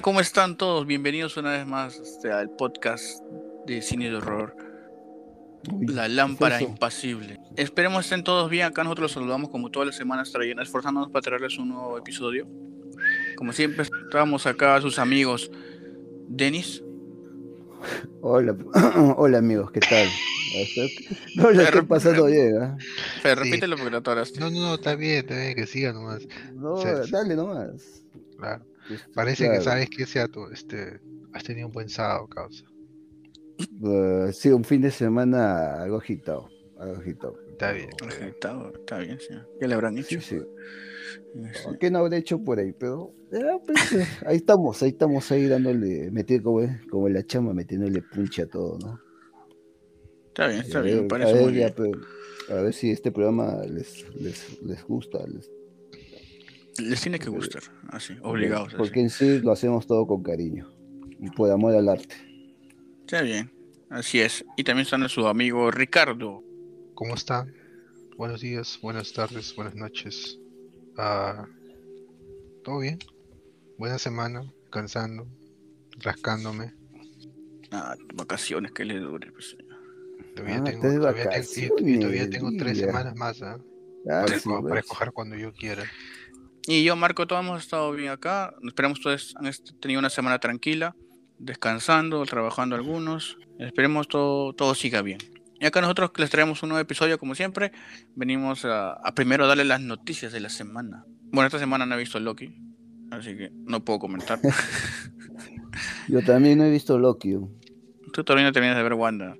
Hola, ¿cómo están todos? Bienvenidos una vez más este, al podcast de cine de horror. La lámpara impasible. Esperemos estén todos bien. Acá nosotros los saludamos como todas las semanas, trayendo, esforzándonos para traerles un nuevo episodio. Como siempre, estamos acá a sus amigos. Denis. Hola, hola amigos, ¿qué tal? No le estoy pasando bien, ¿eh? Pero repítelo porque lo atoraste. No, no, está bien, está bien, que siga nomás. No, dale nomás. Claro. Parece que sabes que sea tu, este, has tenido un buen sábado, causa. Uh, sí, un fin de semana algo agitado. Algo agitado. Está bien. Agitado, está bien, sí. ¿Qué le habrán hecho? Sí, sí. ¿Qué no habré hecho por ahí? Pero pues, eh, ahí estamos, ahí estamos ahí dándole, metiendo como, como la chama, metiéndole puncha a todo, ¿no? Está bien, está bien, parece a ver, muy bien. a ver si este programa les, les, les gusta, les, les tiene que gustar, así, obligados. Porque en sí lo hacemos todo con cariño y por amor al arte. Está bien, así es. Y también está su amigo Ricardo. ¿Cómo está? Buenos días, buenas tardes, buenas noches. Uh, ¿Todo bien? Buena semana, cansando, rascándome. Ah, vacaciones que le dure. Pues, todavía, ah, tengo, todavía, tengo, todavía tengo tres semanas más ¿eh? para, para escoger cuando yo quiera. Y yo, Marco, todos hemos estado bien acá. Esperemos todos han tenido una semana tranquila, descansando, trabajando algunos. Esperemos todo, todo siga bien. Y acá nosotros les traemos un nuevo episodio, como siempre. Venimos a, primero darle las noticias de la semana. Bueno, esta semana no he visto Loki, así que no puedo comentar. yo también no he visto Loki. Tú todavía no terminas de ver Wanda.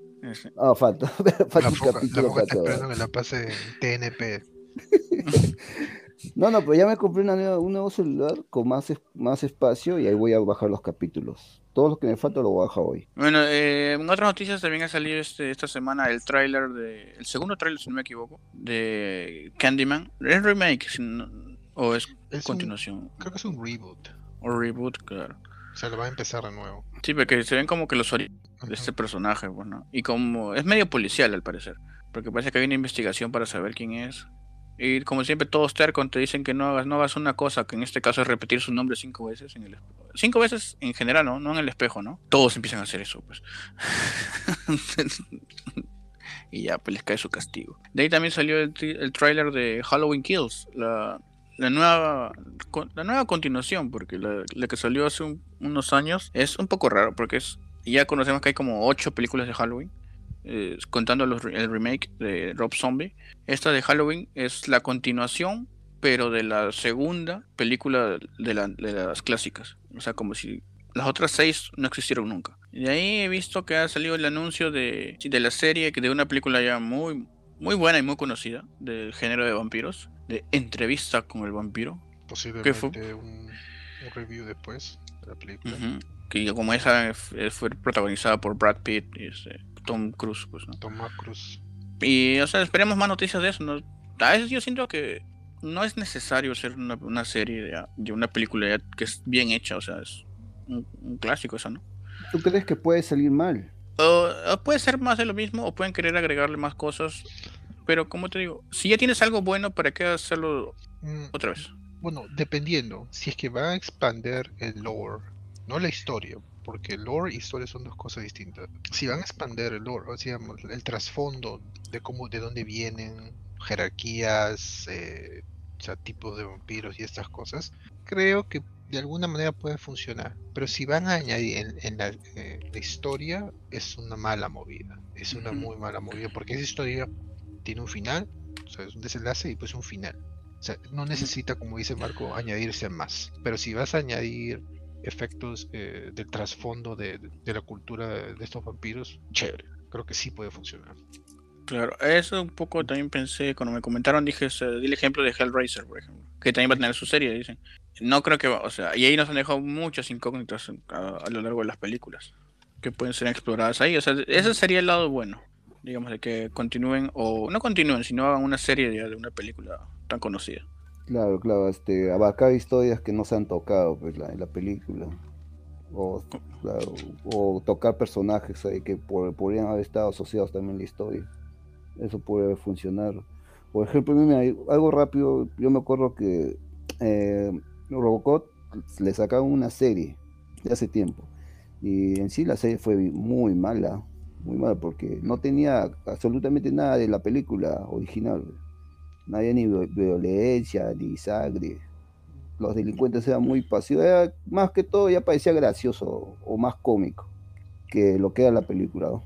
Ah, falta. falta un capítulo. La esperando que la pase TNP. No, no, pero ya me compré una un nuevo celular con más, más espacio y ahí voy a bajar los capítulos. Todos los que me faltan lo voy a bajar hoy. Bueno, eh, en otras noticias también ha salido este, esta semana el tráiler de... El segundo tráiler, si no me equivoco, de Candyman. ¿Es remake o es, continuación? creo que es un reboot. O reboot, claro. O sea, lo va a empezar de nuevo. Sí, porque se ven como que los orígenes de este personaje, bueno. Y como... Es medio policial al parecer. Porque parece que hay una investigación para saber quién es. Y como siempre, todos tercos te dicen que no hagas, no hagas una cosa, que en este caso es repetir su nombre cinco veces en el Cinco veces en general, ¿no? No en el espejo, ¿no? Todos empiezan a hacer eso, pues. y ya, pues les cae su castigo. De ahí también salió el, el tráiler de Halloween Kills, la, la, nueva la nueva continuación, porque la, que salió hace unos años es un poco raro, porque es ya conocemos que hay como ocho películas de Halloween eh, contando el remake de Rob Zombie. Esta de Halloween es la continuación, pero de la segunda película de, las clásicas. O sea, como si las otras seis no existieron nunca. Y de ahí he visto que ha salido el anuncio de, de la serie, de una película ya muy, muy buena y muy conocida del género de vampiros, de Entrevista con el vampiro. Posiblemente fue? Un, review después de la película. Que como esa fue protagonizada por Brad Pitt y este, Tom Cruise, pues, ¿no? Tom Cruise. Y, o sea, esperemos más noticias de eso, ¿no? A veces yo siento que no es necesario hacer una, serie de, una película que es bien hecha, o sea, es un, clásico eso, ¿no? ¿Tú crees que puede salir mal? O, puede ser más de lo mismo, o pueden querer agregarle más cosas, pero como te digo, si ya tienes algo bueno, ¿para qué hacerlo mm, otra vez? Bueno, dependiendo, si es que va a expander el lore, no la historia, porque lore y historia son dos cosas distintas. Si van a expandir el lore, o sea, el trasfondo de cómo, de dónde vienen, jerarquías, eh, o sea, tipos de vampiros y estas cosas, creo que de alguna manera puede funcionar. Pero si van a añadir en, eh, la, historia, es una mala movida. Es una muy mala movida, porque esa historia tiene un final, o sea, es un desenlace y pues un final. O sea, no necesita, como dice Marco, añadirse más. Pero si vas a añadir efectos eh, del trasfondo de, la cultura de, estos vampiros, chévere. Creo que sí puede funcionar. Claro, eso un poco también pensé, cuando me comentaron, dije, di el ejemplo de Hellraiser, por ejemplo, que también va a tener su serie, dicen. No creo que va, o sea, y ahí nos han dejado muchas incógnitas a, lo largo de las películas que pueden ser exploradas ahí. O sea, ese sería el lado bueno, digamos, de que continúen, o no continúen, sino hagan una serie de una película tan conocida. Claro, claro, este, abarcar historias que no se han tocado pues, en la película. O, tocar personajes que podrían haber estado asociados también a la historia. Eso puede funcionar. Por ejemplo, algo rápido, yo me acuerdo que eh, Robocop le sacaron una serie de hace tiempo. Y en sí la serie fue muy mala, muy mala, porque no tenía absolutamente nada de la película original. No había ni violencia, ni sangre. Los delincuentes eran muy pasivos. más que todo ya parecía gracioso o más cómico que lo que era la película.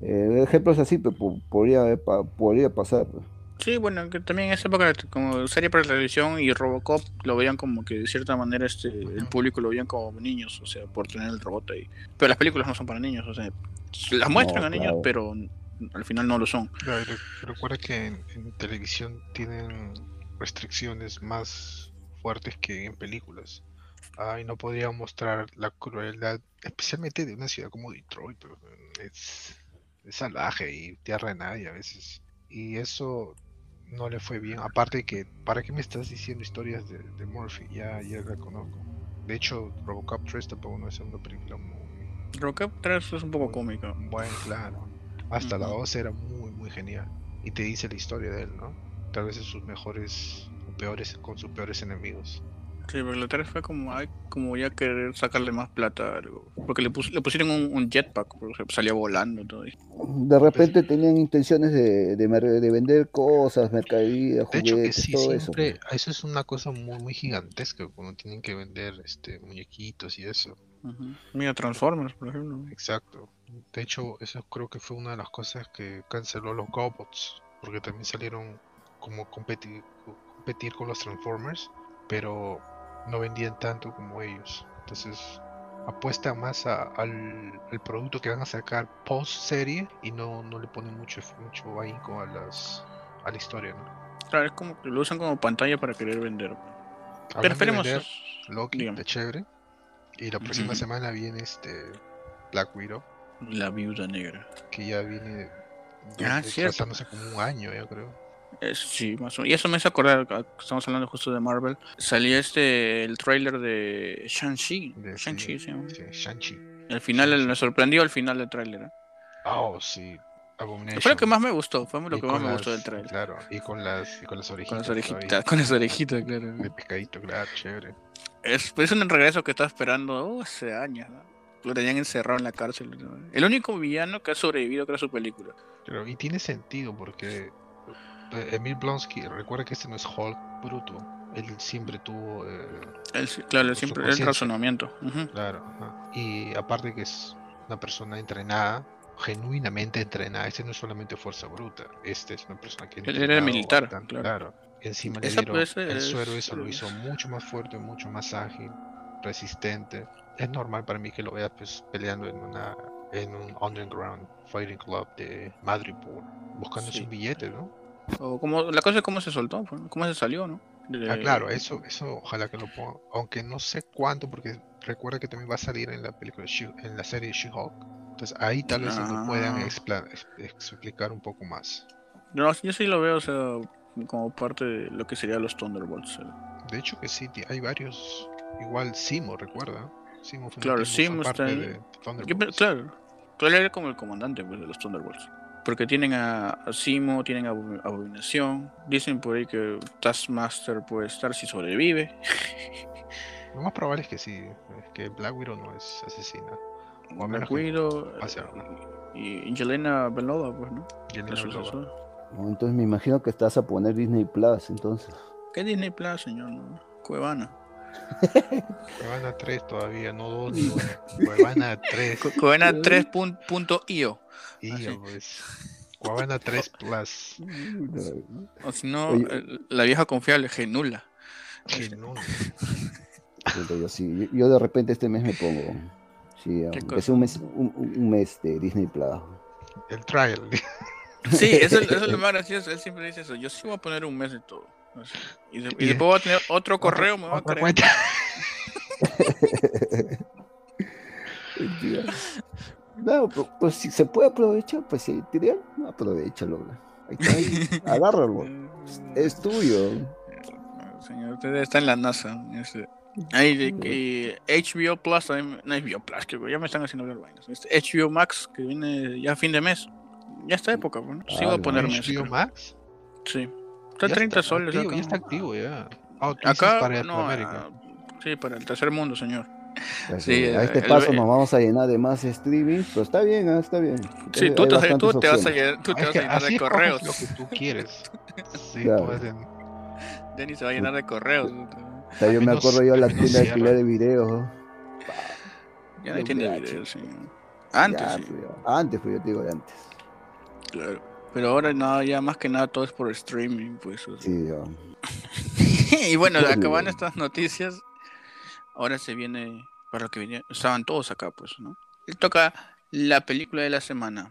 Eh, ejemplos así pues, podría, podría pasar. Pues. Sí, bueno, que también en esa época como serie para televisión y Robocop lo veían como que de cierta manera este el público lo veían como niños, o sea, por tener el robot ahí. Pero las películas no son para niños, o sea, las muestran a niños, pero al final no lo son. recuerda que en, televisión tienen restricciones más fuertes que en películas. Ay, no podía mostrar la crueldad, especialmente de una ciudad como Detroit, es, es salvaje y tierra de nadie a veces. Y eso no le fue bien. Aparte que, ¿para qué me estás diciendo historias de, Murphy? Ya, ya la conozco. De hecho, Robocop 3 tampoco no es una película muy... Robocop 3 es un poco cómico. Bueno, claro. Hasta la 2 era muy, muy genial. Y te dice la historia de él, ¿no? Tal vez en sus mejores o peores, con sus peores enemigos. Sí, porque la 3 fue como, ay, como ya querer sacarle más plata. Porque le, le pusieron un, jetpack, por ejemplo, salía volando todo. De repente tenían intenciones de, de, vender cosas, mercadería, juguetes, de hecho que sí, todo siempre, eso. eso. es una cosa muy, muy gigantesca, cuando tienen que vender este muñequitos y eso. Mira, Transformers, por ejemplo. Exacto. De hecho, eso creo que fue una de las cosas que canceló los GoBots, porque también salieron como competir, competir con los Transformers, pero no vendían tanto como ellos. Entonces apuesta más al, producto que van a sacar post serie y no, no le ponen mucho, mucho ahínco a las a la historia, Claro, es como que lo usan como pantalla para querer vender. Pero esperemos. Loki de chévere. Y la próxima semana viene este Black Widow. La viuda negra. Que ya viene ah, como un año, ya creo. Sí, más o menos. Y eso me hace acordar, estamos hablando justo de Marvel. Salía este, el trailer de Shang-Chi. Shang-Chi, sí, Shang-Chi. El final, me sorprendió el final del trailer. ¿eh? Oh, sí. Fue lo que más me gustó, fue lo que más me gustó del trailer. Claro, y con las, y con las orejitas. Con las orejitas, con las orejitas, claro. De pescadito, claro, chévere. Es, pues, un regreso que estaba esperando oh, hace años. Lo tenían encerrado en la cárcel. El único villano que ha sobrevivido a su película. Pero, y tiene sentido porque eh, Emil Blonsky, recuerda que este no es Hulk bruto. Él siempre tuvo. Eh, claro, siempre el razonamiento. Claro. Y aparte que es una persona entrenada, genuinamente entrenada. Este no es solamente fuerza bruta. Este es una persona que. Él era militar. claro. Encima le dieron el suero, eso lo hizo mucho más fuerte, mucho más ágil, resistente. Es normal para mí que lo vea pues peleando en una en un underground fighting club de Madripoor, buscando su billete, ¿no? O como, la cosa es cómo se soltó, pues, cómo se salió, ¿no? Ah, claro, eso, eso ojalá que lo ponga. Aunque no sé cuánto, porque recuerda que también va a salir en la película, en la serie She-Hulk. Entonces ahí tal vez lo puedan ah. explicar un poco más. No, yo sí lo veo, o sea, como parte de lo que serían los Thunderbolts. Eh. De hecho que sí, hay varios. Igual Simo, recuerda. Simo fue claro, Simo está ahí. claro, él era como el comandante pues, de los Thunderbolts. Porque tienen a, Simo, tienen a Abominación. Dicen por ahí que Taskmaster puede estar si sobrevive. Lo más probable es que sí. Es que Black Widow no es asesina. O Black Widow y Angelina Belova, pues, ¿no? Entonces me imagino que estás a poner Disney Plus, entonces. ¿Qué Disney Plus, señor? Cuevana. Cuevana 3 todavía, no 2 ni 1. Cuevana 3. Cuevana 3.io. IO, pues. Cuevana 3 Plus. O si no, la vieja confiable, Genula. Genula. Yo, sí, yo de repente este mes me pongo. Sí, es un mes, un, un mes de Disney Plus. El trial. Sí, eso, eso, es lo más gracioso. Él siempre dice eso. Yo sí voy a poner un mes de todo. Y, después voy a tener otro correo, me va a creer. no, pues, pues, si se puede aprovechar, pues si tirar, aprovechalo. Ahí está, agárralo. es tuyo. Señor, usted está en la NASA. Ahí de que HBO Plus, no HBO Plus, que ya me están haciendo hablar vainas. Este HBO Max, que viene ya a fin de mes. Ya está época, bueno. Sí, voy a ponerme ¿HBO Max? Sí. Está 30 soles. Activo, ya está activo ya. Ah, acá, para no, América. Ah, sí, para el tercer mundo, señor. Sí, a este el- paso el- nos vamos a llenar de más streaming, pero está bien, ah, está bien. Sí, Hay- tú, hay te, tú te vas a llenar, tú te vas a llenar de correos. lo que tú quieres. Sí, pues, puedes en- Denny se va a llenar de correos. O sea, yo me acuerdo yo de la tienda de alquiler de videos. ¿no? Ya no Los tiene VH. video, sí. Antes, Ya, sí, ya. Antes, pues yo te digo de antes. claro. Pero ahora nada, ya más que nada todo es por streaming, pues. o sea. Sí, ya. y bueno, acaban estas noticias. Ahora se viene para lo que venía. Estaban todos acá, pues, ¿no? Y toca la película de la semana.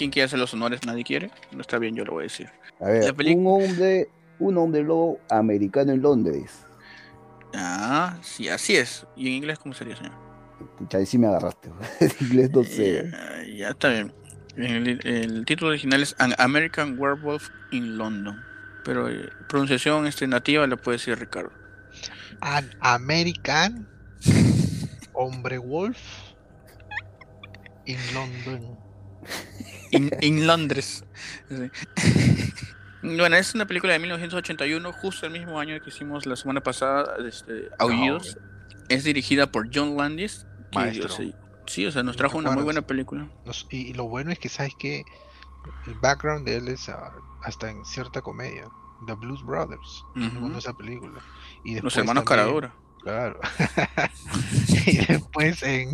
¿Quién quiere hacer los honores? Nadie quiere. No está bien, yo lo voy a decir. A ver, un hombre, un hombre lobo americano en Londres. Ah, sí, así es. ¿Y en inglés cómo sería, señor? Pucha, ahí sí me agarraste. En inglés no sé. Ya, ya está bien. El, el título original es An American Werewolf in London. Pero eh, pronunciación este, nativa la puede decir Ricardo. An American Hombre Wolf in London. In, in Londres. Bueno, es una película de 1981, justo el mismo año que hicimos la semana pasada, este, Aullidos. Es dirigida por John Landis. que, Maestro. o sea, sí, o sea, nos ¿Te trajo una muy buena película. Nos- y, y lo bueno es que sabes que el background de él es ah, hasta en cierta comedia. The Blues Brothers. Ujú. Cuando esa película. Y Los hermanos Caradura. Claro. y después en,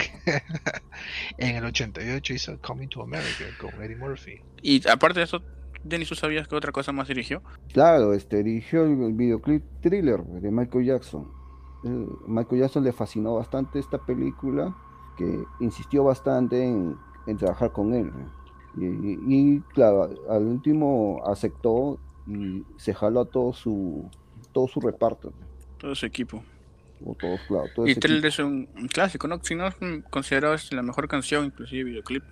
en el 88 hizo Coming to America con Eddie Murphy. Y aparte de eso, Denis, ¿tú sabías que otra cosa más dirigió? Claro, este, dirigió el videoclip Thriller de Michael Jackson. Michael Jackson le fascinó bastante esta película, que insistió bastante en, en trabajar con él. Y, y- y, claro, al último aceptó y se jaló a todo su todo su reparto. Todo su equipo. O todos, claro, todo Y equipo. es un, un clásico, ¿no? Si no es considerado este, la mejor canción, inclusive videoclip.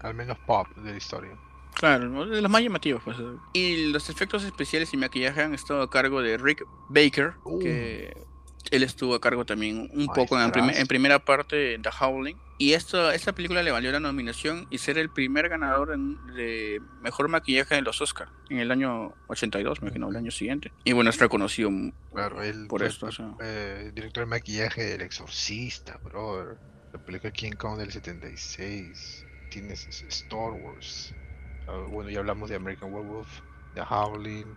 Al menos pop de la historia. Claro, de los más llamativos, pues. Y los efectos especiales y maquillaje han estado a cargo de Rick Baker, Uh. que él estuvo a cargo también un poco en, Maestrazo. primera parte de The Howling. Y esto, esta película le valió la nominación y ser el primer ganador en- de mejor maquillaje en los Oscars en el año 82, me imagino, el año siguiente. Y bueno, es reconocido Claro, él por esto. o sea. eh, director de maquillaje del Exorcista, brother. La película King Kong del 76. Tienes Star Wars. Ah, bueno, ya hablamos de American Werewolf, The Howling,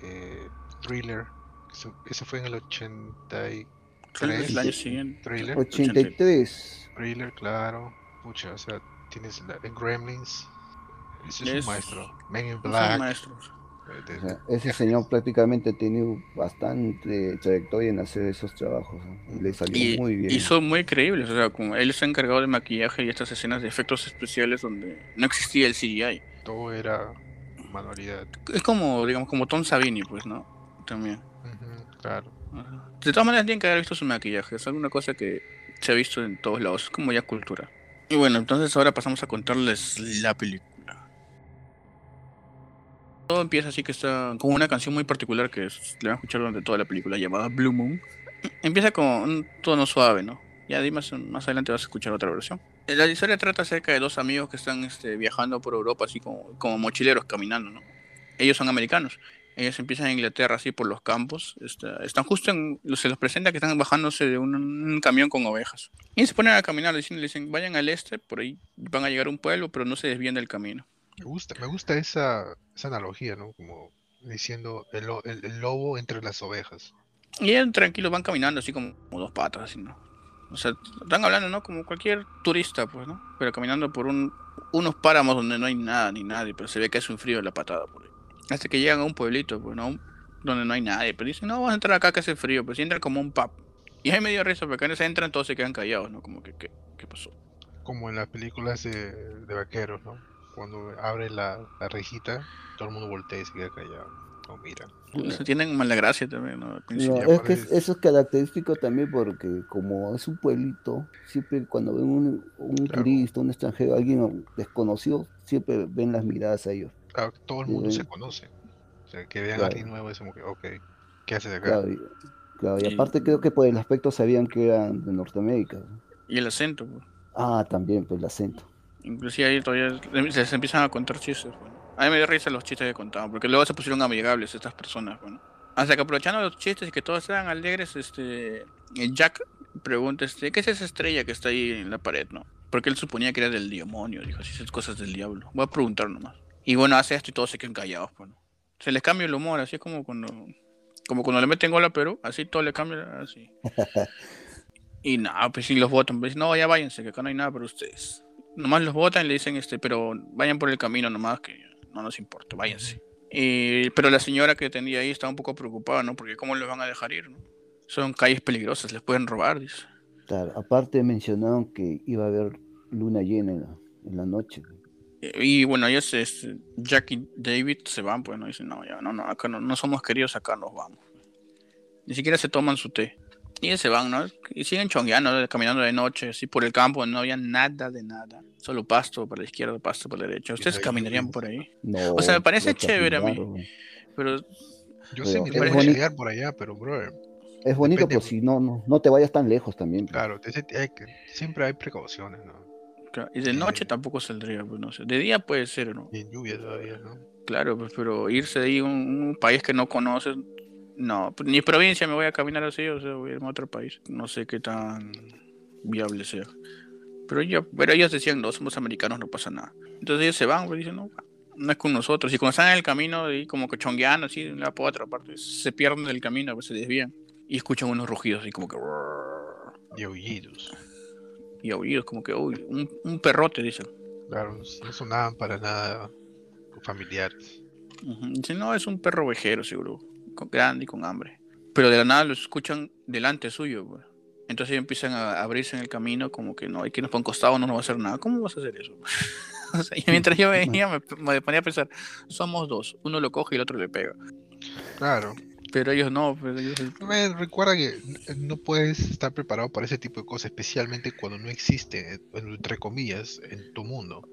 eh, Thriller. Eso, eso fue en el 83. Thriller es el año siguiente. Thriller. 83. Thriller, claro. Pucha, o sea, tienes la, en Gremlins. Ese es Es- un maestro. Men in Son Black. maestros. eh, de- O sea, ese señor prácticamente ha tenido bastante trayectoria en hacer esos trabajos. Y le salió Y, muy bien. y son muy creíbles, o sea, como él se ha encargado de maquillaje y estas escenas de efectos especiales donde no existía el CGI. todo era manualidad. Es como, digamos, como Tom Savini, pues, ¿no? También. Claro. De todas maneras tienen que haber visto su maquillaje, es alguna cosa que se ha visto en todos lados, es como ya cultura. Y bueno, entonces ahora pasamos a contarles la película. Todo empieza así que está con una canción muy particular que es- le van a escuchar durante toda la película llamada Blue Moon. Empieza con un tono suave, ¿no? Ya más, más adelante vas a escuchar otra versión. La historia trata acerca de dos amigos que están este, viajando por Europa así como, como mochileros caminando, ¿no? Ellos son americanos. Ellos empiezan en Inglaterra así por los campos. está- están justo en. Se los presenta que están bajándose de un, un camión con ovejas. Y se ponen a caminar, le dicen, dicen, vayan al este, por ahí van a llegar a un pueblo, pero no se desvíen del camino. Me gusta, me gusta esa, esa analogía, ¿no? Como diciendo el, el- el lobo entre las ovejas. Y ellos tranquilos van caminando así como, como dos patas, así, ¿no? O sea, están hablando, ¿no? Como cualquier turista, pues, ¿no? Pero caminando por un, unos páramos donde no hay nada ni nadie, pero se ve que es un frío de la patada por ahí. Hasta que llegan a un pueblito, pues, ¿no? Donde no hay nadie, pero dicen, no, vamos a entrar acá que hace frío, pues entran como un pub. Y hay medio risa, porque cuando se entran todos se quedan callados, ¿no? Como que, ¿qué, qué pasó? Como en las películas de, de vaqueros, ¿no? Cuando abre la, la rejita, todo el mundo voltea y se queda callado. O mira. O sea, tienen mala gracia también, ¿no? No, es que es- eso es característico también porque como es un pueblito, siempre cuando ven un, un Claro. turista, un extranjero, alguien desconocido, siempre ven las miradas a ellos. Todo el mundo se conoce. O sea, que vean a Claro. alguien nuevo es como que, ok, ¿qué haces acá? Claro, y, claro, y Y- aparte creo que por el aspecto sabían que eran de Norteamérica. ¿no? Y el acento, pues. Ah, también, pues el acento. Inclusive ahí todavía se, se empiezan a contar chistes, bueno. A mí me dio risa los chistes que contaban, porque luego se pusieron amigables estas personas, bueno. Hasta que aprovechando los chistes y que todos eran alegres, este Jack pregunta, este, ¿qué es esa estrella que está ahí en la pared, no? Porque él suponía que era del demonio, dijo, así esas cosas del diablo. Voy a preguntar nomás. Y bueno, hace esto y todos se quedan callados, bueno. Se les cambia el humor, así es como cuando como cuando le meten gol a Perú, así todo le cambia así. y nada, pues si los votan, pues no, ya váyanse, que acá no hay nada para ustedes. Nomás los votan y le dicen, este, pero vayan por el camino nomás, que no nos importa, váyanse. pero la señora que tenía ahí estaba un poco preocupada, ¿no? Porque cómo les van a dejar ir, ¿no? Son calles peligrosas, les pueden robar, dice. Claro, aparte mencionaron que iba a haber luna llena en la, noche. Y, bueno, ellos, es, Jack y David se van, pues no dicen, no, ya, no, no, acá no, no somos queridos, acá nos vamos. Ni siquiera se toman su té. Y se van, ¿no? Y siguen chongueando, caminando de noche, así por el campo, no había nada de nada. Solo pasto para la izquierda, pasto para la derecha. ¿Ustedes caminarían por ahí? No, o sea, me parece chévere a mí. Pero. Yo sé me llegar por allá, pero, brother. Es bonito, pero si no, no, no te vayas tan lejos también. Pues. Claro, siempre hay precauciones, ¿no? Y de noche tampoco saldría, pues no sé. De día puede ser, ¿no? Y en lluvia todavía, ¿no? Claro, pues, pero irse de ahí a un, país que no conoces, no, pues, ni provincia me voy a caminar así, o sea, voy a irme a otro país. No sé qué tan viable sea. Pero, yo, pero ellos decían, no, somos americanos, no pasa nada. Entonces ellos se van, pues dicen, no, no es con nosotros. Y cuando están en el camino, y como que chongueando así de una para otra parte, se pierden del camino, pues se desvían y escuchan unos rugidos así como que. Y aullidos. Y aullidos, como que, uy, un, perrote, dicen. Claro, no sonaban para nada familiares. Dicen, no, es un perro vejero, seguro, con, grande y con hambre. Pero de la nada lo escuchan delante suyo, güey. Entonces ellos empiezan a abrirse en el camino, como que no, hay que irnos para un costado, no nos va a hacer nada. ¿Cómo vas a hacer eso? o sea, y mientras yo venía, me, me ponía a pensar, somos dos, uno lo coge y el otro le pega. Claro. Pero ellos no. Pero Me recuerda que no puedes estar preparado para ese tipo de cosas, especialmente cuando no existe, entre comillas, en tu mundo.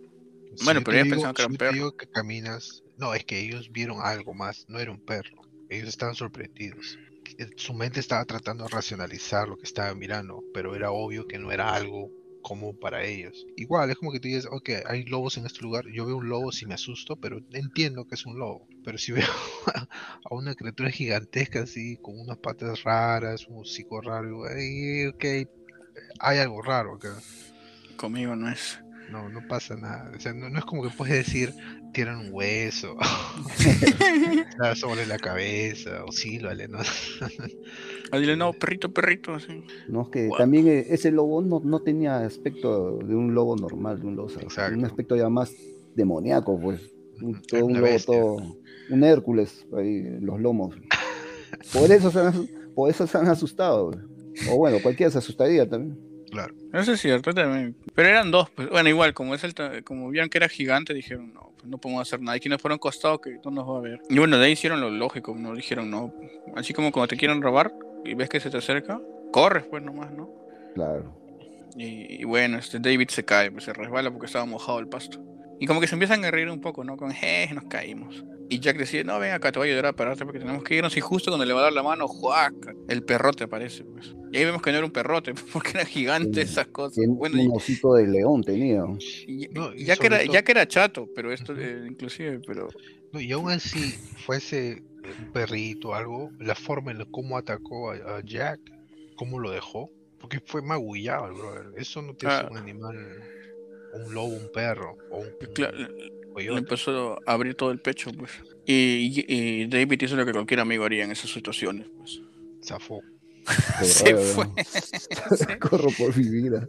bueno, pero ellos pensaban que era un perro. Que caminas. No, es que ellos vieron algo más, no era un perro. Ellos estaban sorprendidos. Su mente estaba tratando de racionalizar lo que estaban mirando, pero era obvio que no era algo como para ellos. Igual, es como que tú dices, ok, hay lobos en este lugar, yo veo un lobo si me asusto, pero entiendo que es un lobo. Pero si veo a una criatura gigantesca así, con unas patas raras, un hocico raro, ok, hay algo raro acá. Conmigo no es. No, no pasa nada. O sea, no, es como que puedes decir, tiran un hueso, sobre la cabeza, o sí, vale, ¿no? Dile, no, perrito, perrito. No, es que también eh, ese lobo no, no, tenía aspecto de un lobo normal, de un lobo, un aspecto ya más demoníaco, pues. Un, todo un lobo, todo, un Hércules, ahí, los lomos. Por eso se han, por eso se han asustado. O bueno, cualquiera se asustaría también. Claro. Eso es cierto también. Pero eran dos. Pues. Bueno, igual, como es el como vieron que era gigante, dijeron, no, pues no podemos hacer nada. Y quienes fueron costados que no nos va a ver. Y bueno, de ahí hicieron lo lógico, no dijeron, no. Así como cuando te quieren robar, y ves que se te acerca, corres pues nomás, ¿no? Claro. Y, bueno, este David se cae, pues se resbala porque estaba mojado el pasto. Y como que se empiezan a reír un poco, ¿no? Con, je, nos caímos. Y Jack decide, no, ven acá, te voy a ayudar a pararte porque tenemos que irnos. Y justo cuando le va a dar la mano, ¡juaca! El perrote aparece, pues. Y ahí vemos que no era un perrote, porque era gigante esas cosas. Bueno, un osito de león tenía. ya, que era, ya que era chato, pero esto, eh, inclusive, pero... No, y aún así, fuese un perrito o algo, la forma en la cómo atacó a, Jack, cómo lo dejó, porque fue magullado el brother. Eso no te hace ah. un animal, un lobo, un perro, o un, claro, empezó a abrir todo el pecho, pues. Y, David hizo lo que cualquier amigo haría en esas situaciones, pues. Zafó. Se fue. Corro por mi vida.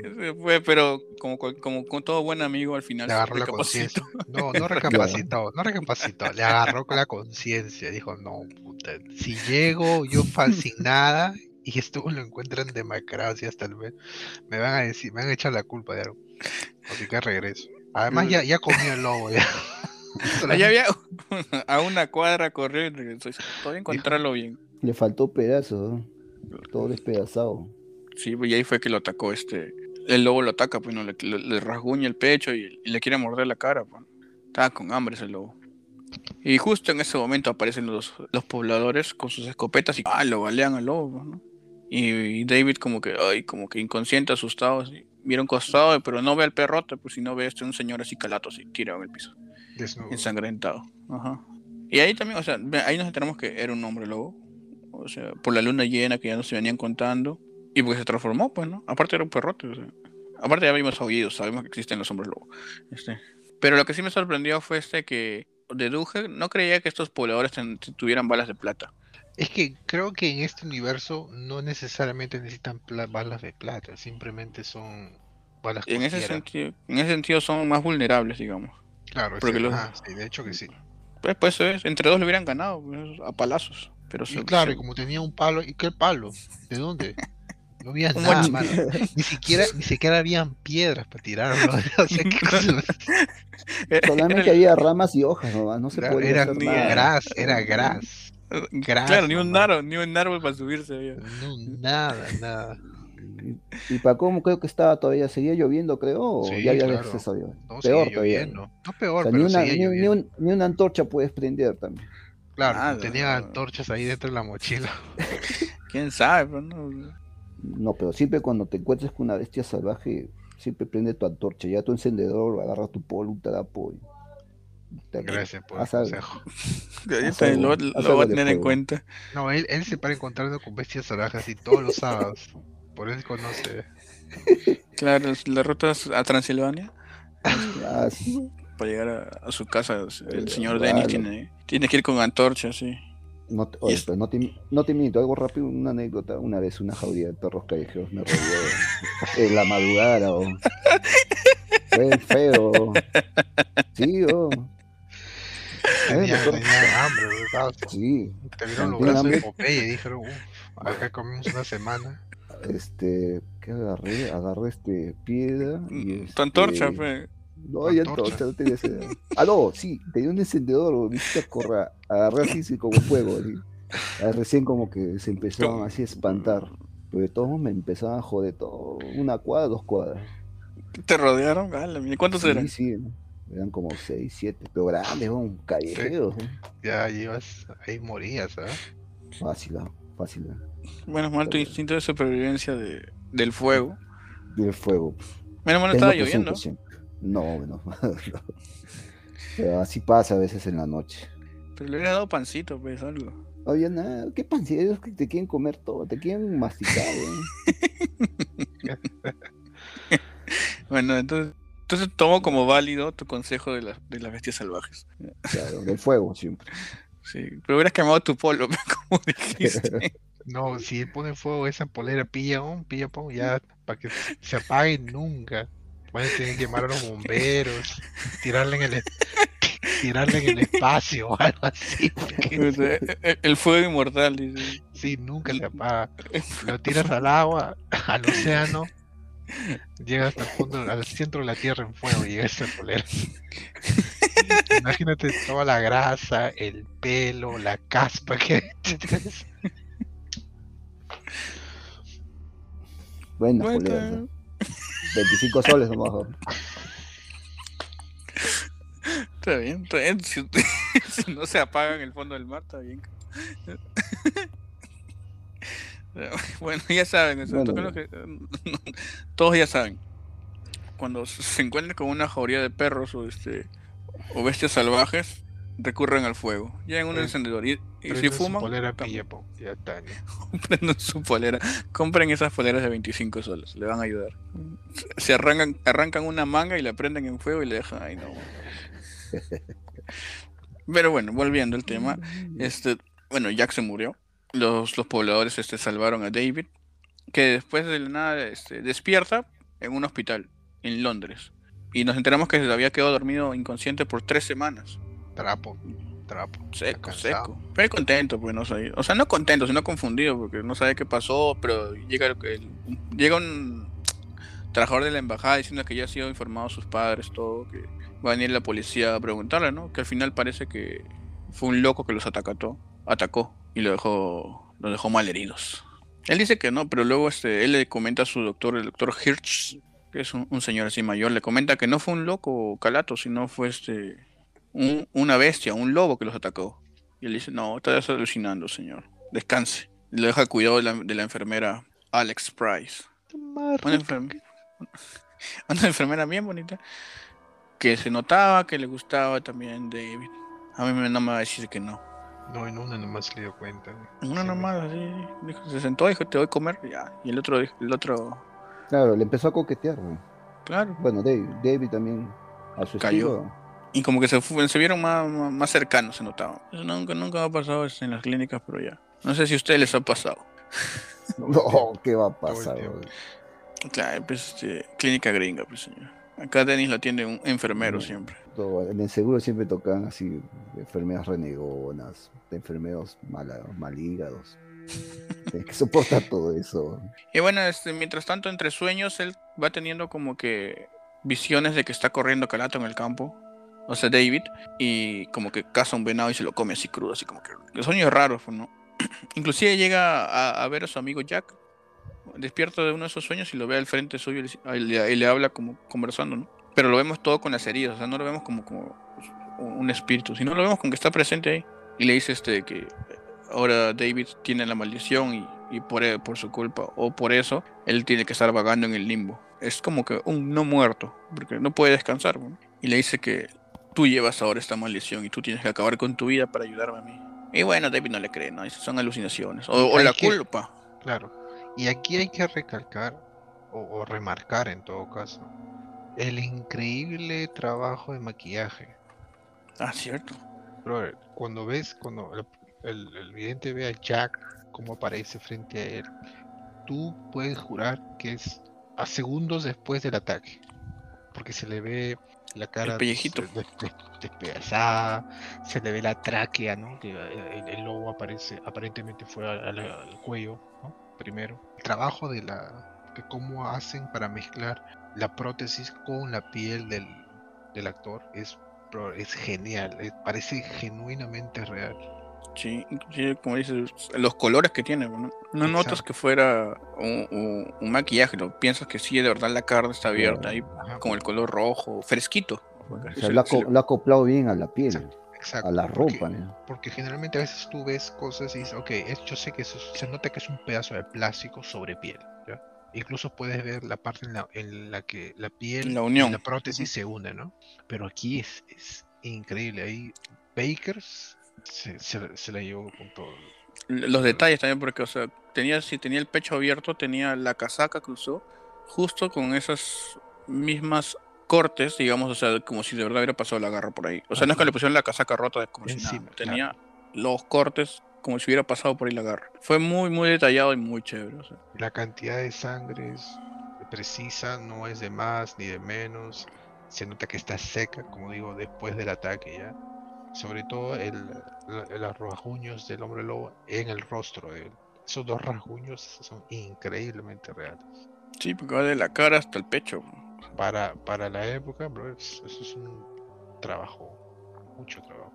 Se fue, pero como, como con todo buen amigo al final. Le agarró la conciencia. No, no recapacitó, no recapacitó. Le agarró con la conciencia. Dijo, no, puta, si llego yo sin nada y esto lo encuentran demacrado hasta el mes, me van a decir, me van a echar la culpa de algo. Así que regreso. Además ya, ya comió el lobo ya. Allá había a una cuadra corrió y regresó. Todavía encontrarlo bien. Le faltó pedazo, todo despedazado. Sí, pues, y ahí fue que lo atacó este. El lobo lo ataca, pues no le, le, rasguña el pecho y, le quiere morder la cara. Pues. Estaba con hambre ese lobo. Y justo en ese momento aparecen los, los pobladores con sus escopetas y ah, lo balean al lobo, pues, ¿no? Y, David como que, ay, como que inconsciente, asustado, así, mira un costado, pero no ve al perrote, pues si no ve este un señor así calato, así tirado en el piso. Desnudo. ensangrentado. Ajá. Y ahí también, o sea, ahí nos enteramos que era un hombre lobo. O sea, por la luna llena que ya nos venían contando. Y porque se transformó, pues, ¿no? Aparte era un perrote, o sea. Aparte ya vimos aullidos, sabemos que existen los hombres lobo. Este. Pero lo que sí me sorprendió fue este que deduje, no creía que estos pobladores tuvieran balas de plata. Es que creo que en este universo no necesariamente necesitan balas de plata, simplemente son balas En ese sentido, en ese sentido son más vulnerables, digamos. Claro, porque sí, los- ah, sí, de hecho que sí. Pues, pues eso es, entre dos le hubieran ganado, pues, a palazos. Pero Y se- claro, se- y como tenía un palo, ¿y qué palo? ¿De dónde? No había nada, mano. Ni siquiera, ni siquiera habían piedras para tirarlo. O sea, ¿qué cosa? era- Solamente era- había ramas y hojas nomás, no se Era, podía era hacer ni nada. gras, era gras. Claro, ni un nomás. árbol, ni un árbol para subirse. No, nada, nada. Y, y para cómo creo que estaba todavía, seguía lloviendo, creo, o Sí, ya había claro. No, Peor todavía. lloviendo. No O ni, pero una, ni, ni un- ni una antorcha puedes prender también. Claro, Nada, tenía no. antorchas ahí dentro de la mochila. ¿Quién sabe? Pues, no? No, pero siempre cuando te encuentres con una bestia salvaje, siempre prende tu antorcha, ya tu encendedor, agarra tu polo, un trapo y... Gracias por el consejo. Lo, a tener en cuenta. No, él, él se para encontrando con bestias salvajes así todos los sábados. Por eso conoce. Claro, la ruta es a Transilvania Ah, sí. para llegar a, a su casa. El señor vale. Dennis tiene, tiene que ir con antorcha, sí. No oye, es- no, te, no te miento, algo rápido, una anécdota. Una vez una jauría de perros callejeros me rodeó en la madrugada. oh. Fue feo. Sí, oh. Tenía, hambre, ¿verdad? Sí, Te vieron los brazos de. Popeye y dijeron, uff, acá comimos una semana. este, ¿qué agarré? Agarré este piedra y Tu antorcha, este, pues. No, ya Antorcha. no tenía ese. Ah, no, sí, tenía un encendedor, viste a correr, agarré así, sí, como fuego, así. Ah, Recién como que se empezaron así a espantar. Pero de todos me empezaban a joder todo. Una cuadra, dos cuadras. ¿Te rodearon? ¿Cuántos Sí, eran? sí, eran como seis, siete, pero grandes, un callejeros. ¿eh? Ya ibas, ahí morías, ¿ah? Fácil, ah, fácil. ah. Menos mal tu instinto de supervivencia de, del fuego. Del fuego. Menos mal no estaba lloviendo. No, bueno. Pero así pasa a veces en la noche. Pero le hubieras dado pancito, pues, algo. No había nada. ¿Qué pan? Si ellos que te quieren comer todo, te quieren masticar. ¿eh? Bueno, entonces, entonces tomo como válido tu consejo de, las de las bestias salvajes. Claro, del fuego siempre. Sí, pero hubieras quemado tu polo, como dijiste. No, si pone fuego esa polera, pilla un, pilla pon, ya, para que se apague nunca. Van a tener que llamar a los bomberos, tirarle en el, tirarle en el espacio o algo así. porque O sea, el, el fuego inmortal, dice. Sí, nunca se apaga. Lo tiras al agua, al océano, llega hasta el fondo, al centro de la tierra en fuego, y llega esa polera. Imagínate toda la grasa, el pelo, la caspa que Buena Bueno, polera. ¿no? 25 soles nomás. ¿no? Está bien, está bien. Si, si no se apaga en el fondo del mar, está bien. Bueno, ya saben, Bueno, que- todos ya saben. Cuando se encuentran con una jauría de perros o este o bestias salvajes, recurren al fuego. Llevan un Pre- encendedor y, y si fuman, polera pilla, ya está. ya. prenden su polera. Compren esas poleras de 25 soles, le van a ayudar. Se arrancan, arrancan una manga y la prenden en fuego y le dejan ahí, no. Pero bueno, volviendo al tema, este, bueno, Jack se murió. Los, los pobladores este, salvaron a David, que después de la nada este, despierta en un hospital en Londres. Y nos enteramos que se había quedado dormido inconsciente por tres semanas. Trapo, trapo. Seco, seco. Pero contento, pues no sé. O sea, no contento, sino confundido, porque no sabe qué pasó, pero llega, el- llega un trabajador de la embajada diciendo que ya ha sido informado sus padres, todo, que va a venir la policía a preguntarle, ¿no? Que al final parece que fue un loco que los atacó, atacó y lo dejó, lo dejó mal heridos. Él dice que no, pero luego este, él le comenta a su doctor, el doctor Hirsch, que es un, un señor así mayor, le comenta que no fue un loco calato, sino fue este un- una bestia, un lobo que los atacó. Y él dice, no, estás alucinando, señor. Descanse. Y lo deja al cuidado de la, de la enfermera Alex Price. Una, una enfermera bien bonita. que se notaba que le gustaba también David. A mí no me va a decir que no. No, en una nomás se le dio cuenta. En una nomás, así. Dijo, se sentó, dijo, te voy a comer, ya. Y el otro, el otro. Claro, le empezó a coquetear, Claro. Bueno, David, David también a su Cayó. Y como que se, se vieron más, más, cercanos, se notaba. Eso nunca, nunca ha pasado en las clínicas, pero ya. No sé si a ustedes les ha pasado. No, ¿qué va a pasar? Claro, pues este, clínica gringa, pues señor. Acá Denis lo atiende un enfermero siempre. en el seguro siempre tocan así enfermeras renegonas, enfermeros mal, malígados. que soporta todo eso. Y bueno, este, mientras tanto, entre sueños, él va teniendo como que visiones de que está corriendo calato en el campo. O sea, David, y como que caza un venado y se lo come así crudo, así como que. Sueños raros, ¿no? Inclusive llega a, ver a su amigo Jack, despierta de uno de esos sueños y lo ve al frente suyo y le, habla como conversando, ¿no? Pero lo vemos todo con las heridas, o sea, no lo vemos como, como un espíritu, sino lo vemos con que está presente ahí. Y le dice este que ahora David tiene la maldición y, y por, e, por su culpa o por eso él tiene que estar vagando en el limbo. Es como que un no muerto, porque no puede descansar. Y le dice que tú llevas ahora esta maldición y tú tienes que acabar con tu vida para ayudarme a mí. Y bueno, David no le cree, ¿no? son alucinaciones. O, la culpa. Claro. Y aquí hay que recalcar, o, remarcar en todo caso, el increíble trabajo de maquillaje. Ah, cierto. cuando ves, cuando el, el, vidente ve a Jack como aparece frente a él, tú puedes jurar que es a segundos después del ataque. Porque se le ve la cara el pellejito. despedazada, se le ve la tráquea, ¿no? Que eh, el, lobo aparece, aparentemente fue al, cuello, Primero. El trabajo de la, de cómo hacen para mezclar la prótesis con la piel del, del actor es, es genial, parece genuinamente real. Sí, como dices, los colores que tiene, ¿no? No notas que fuera un, maquillaje, no piensas que sí, de verdad la carne está abierta ahí, con el color rojo, fresquito. O sea, lo, ha, acoplado bien a la piel. A la ropa. Porque, generalmente a veces tú ves cosas y dices, ok, yo sé que se nota que es un pedazo de plástico sobre piel. ¿ya? Incluso puedes ver la parte en la, que la piel la unión. y la prótesis se unen, ¿no? Pero aquí es, es increíble. Ahí Bakers se, se, la llevó con todo. Los detalles también, porque, o sea, tenía, si tenía el pecho abierto, tenía la casaca que usó, justo con esas mismas cortes, digamos, o sea, como si de verdad hubiera pasado la garra por ahí. O sea, no es que le pusieron la casaca rota como si nada. Tenía los cortes como si hubiera pasado por ahí la garra. Fue muy, muy detallado y muy chévere. La cantidad de sangre es precisa, no es de más ni de menos. Se nota que está seca, como digo, después del ataque ya sobre todo el, los rasguños del hombre lobo en el rostro de él. Esos dos rasguños son increíblemente reales. Sí, porque va de la cara hasta el pecho. Para, para la época, bro, eso es un trabajo, mucho trabajo.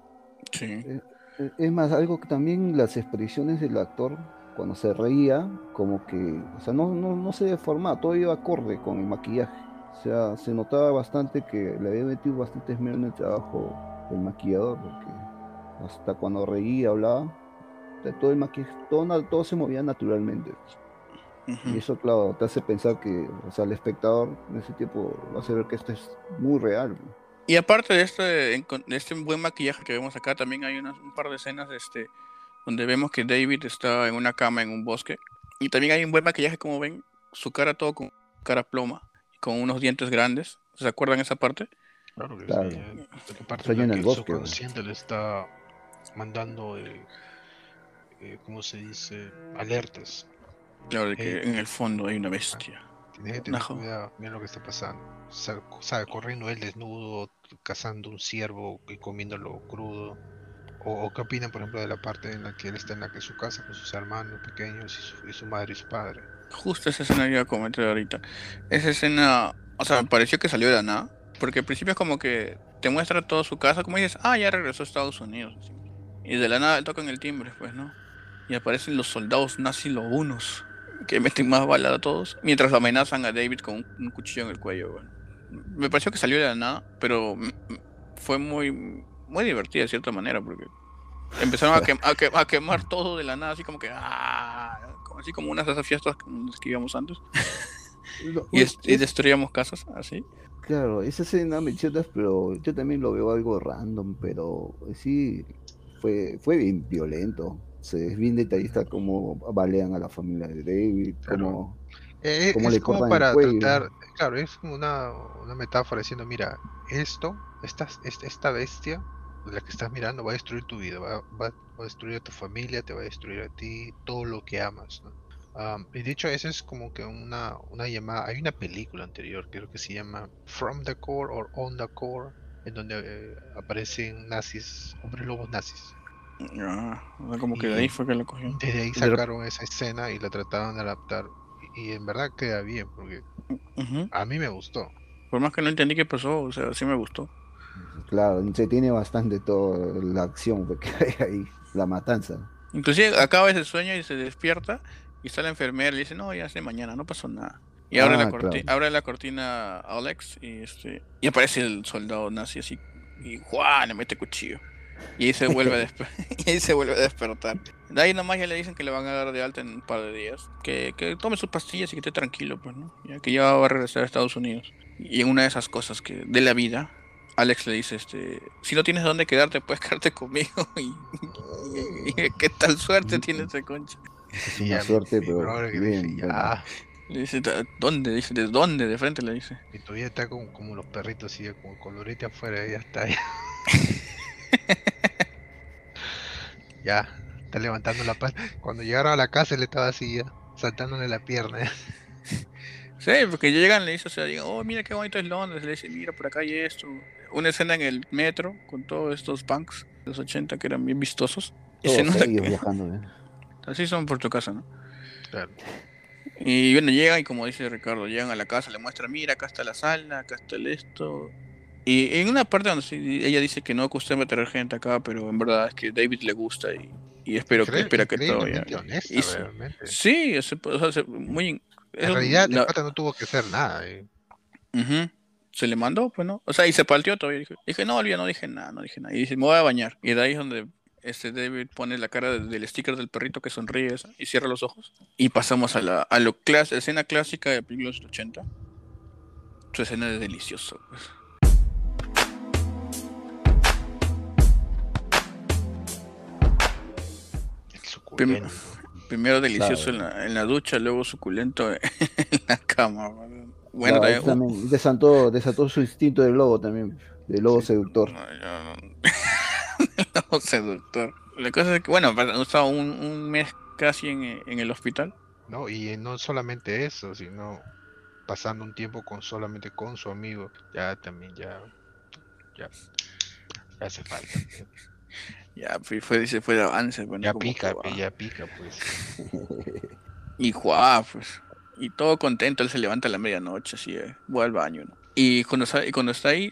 Sí. Eh, eh, es más, algo que también las expresiones del actor, cuando se reía, como que, o sea, no, no, no se deformaba, todo iba acorde con el maquillaje. O sea, se notaba bastante que le había metido bastante esmero en el trabajo el maquillador, porque hasta cuando reía, hablaba, todo el maquillaje, todo, todo se movía naturalmente. Y eso, claro, te hace pensar que, o sea, el espectador en ese tiempo va a saber que esto es muy real. Y aparte de este, de este buen maquillaje que vemos acá, también hay un par de escenas este, donde vemos que David está en una cama en un bosque. Y también hay un buen maquillaje, como ven, su cara todo con cara ploma, con unos dientes grandes. ¿Se acuerdan esa parte? Claro que claro. sí. parte en el bosque. El le está mandando, eh, eh, ¿cómo se dice? Alertas. Claro, de que eh, en el fondo hay una bestia. Tiene que tener cuidado, mira lo que está pasando. Sale, corriendo él desnudo, cazando un ciervo y comiéndolo crudo. O, qué opinan, por ejemplo, de la parte en la que él está en la que su casa con sus hermanos pequeños y su, y su madre y su padre. Justo esa escena que iba a comentar ahorita. Esa escena, o sea, me pareció que salió de la nada porque al principio es como que te muestra toda su casa, como dices, ah, ya regresó a Estados Unidos. Y de la nada tocan el timbre, pues, ¿no? Y aparecen los soldados nazis unos que meten más balas a todos, mientras amenazan a David con un, cuchillo en el cuello, bueno. Me pareció que salió de la nada, pero fue muy, muy divertida de cierta manera, porque empezaron a, a, quemar todo de la nada, así como que, ah, así como unas de esas fiestas que íbamos antes. y, y destruíamos casas, así. Claro, esa escena me chutas, pero yo también lo veo algo random, pero sí, fue, fue bien violento. Se es bien detallista cómo balean a la familia de David, cómo, Eh, cómo es le como el para cuello. tratar, claro, es como una, una metáfora diciendo, mira, esto, esta, esta, bestia, la que estás mirando, va a destruir tu vida, va, va- va a destruir a tu familia, te va a destruir a ti, todo lo que amas, ¿no? Am, y dicho eso es como que una, una llamada, hay una película anterior, creo que se llama From the Core or On the Core, en donde eh, aparecen nazis, hombres lobos nazis. Ah, como que de ahí fue que lo cogió. Desde ahí sacaron esa escena y la trataron de adaptar. Y, y en verdad queda bien, porque Ujú. a mí me gustó. Por más que no entendí qué pasó, o sea, sí me gustó. Claro, se tiene bastante toda la acción porque hay ahí, la matanza. Inclusive acaba ese sueño y se despierta y está la enfermera y le dice, no, ya es de mañana, no pasó nada. Y abre, la Ah, corti- claro. abre la cortina Alex y este y aparece el soldado nazi así y ¡guau! le mete cuchillo. Y ahí se vuelve a y ahí se vuelve a despertar. De ahí nomás ya le dicen que le van a dar de alta en un par de días. Que, que tome sus pastillas y que esté tranquilo, pues, ¿no? Ya que ya va a regresar a Estados Unidos. Y en una de esas cosas que de la vida, Alex le dice, este, si no tienes dónde quedarte, puedes quedarte conmigo. Y, y- y- qué tal suerte tiene ese concha. Es Y una ya suerte, mi pero bien, ya. Le dice, "¿De ¿dónde? Dice, ¿de dónde? De frente le dice. Y todavía está como, como los perritos, así, como colorete afuera, ya está. Ya, está levantando la pata. Cuando llegaron a la casa, él estaba así, ya, saltándole la pierna. Sí, porque llegan, le dice, o sea, digan, oh, mira qué bonito es Londres. Le dice, mira, por acá hay esto. Una escena en el metro con todos estos punks de los 80 que eran bien vistosos. Y se Todos nota ellos que- viajando, ¿eh? así son por tu casa, ¿no? Claro. Y bueno, llegan y como dice Ricardo, llegan a la casa, le muestran, mira, acá está la sala, acá está el esto. Y en una parte donde sí, ella dice que no acostumbra a tener gente acá, pero en verdad es que David le gusta y, y espero que espera que todo ya. honesta, realmente. Sí, ese- o sea, se- muy. es En un- realidad, la- el pata no tuvo que hacer nada. eh. Se le mandó, pues no. O sea, y se partió todavía. Dije, dije no, Olivia, no dije nada, no dije nada. Y dice, me voy a bañar. Y de ahí es donde este David pone la cara de- del sticker del perrito que sonríe esa, y cierra los ojos. Y pasamos a la a lo clas- escena clásica de películas de los 80. Su escena es delicioso. Pues. Suculento. Primero delicioso en, la, en la ducha, luego suculento en la cama. Bueno, Claro, también- también desató, desató su instinto de lobo también, de lobo Sí. seductor. No, yo no- No, seductor. La cosa es que, bueno, ha estado un, un mes casi en, en el hospital. ¿no? Y no solamente eso, sino pasando un tiempo con solamente con su amigo, ya también ya, ya, ya hace falta. Ya fue, fue, dice, fue de avance. Bueno, Ya pica, que, ya pica, pues. Y guau, pues. Y todo contento, él se levanta a la medianoche, así, eh, voy al baño, ¿no? Y cuando, sa- y cuando está ahí,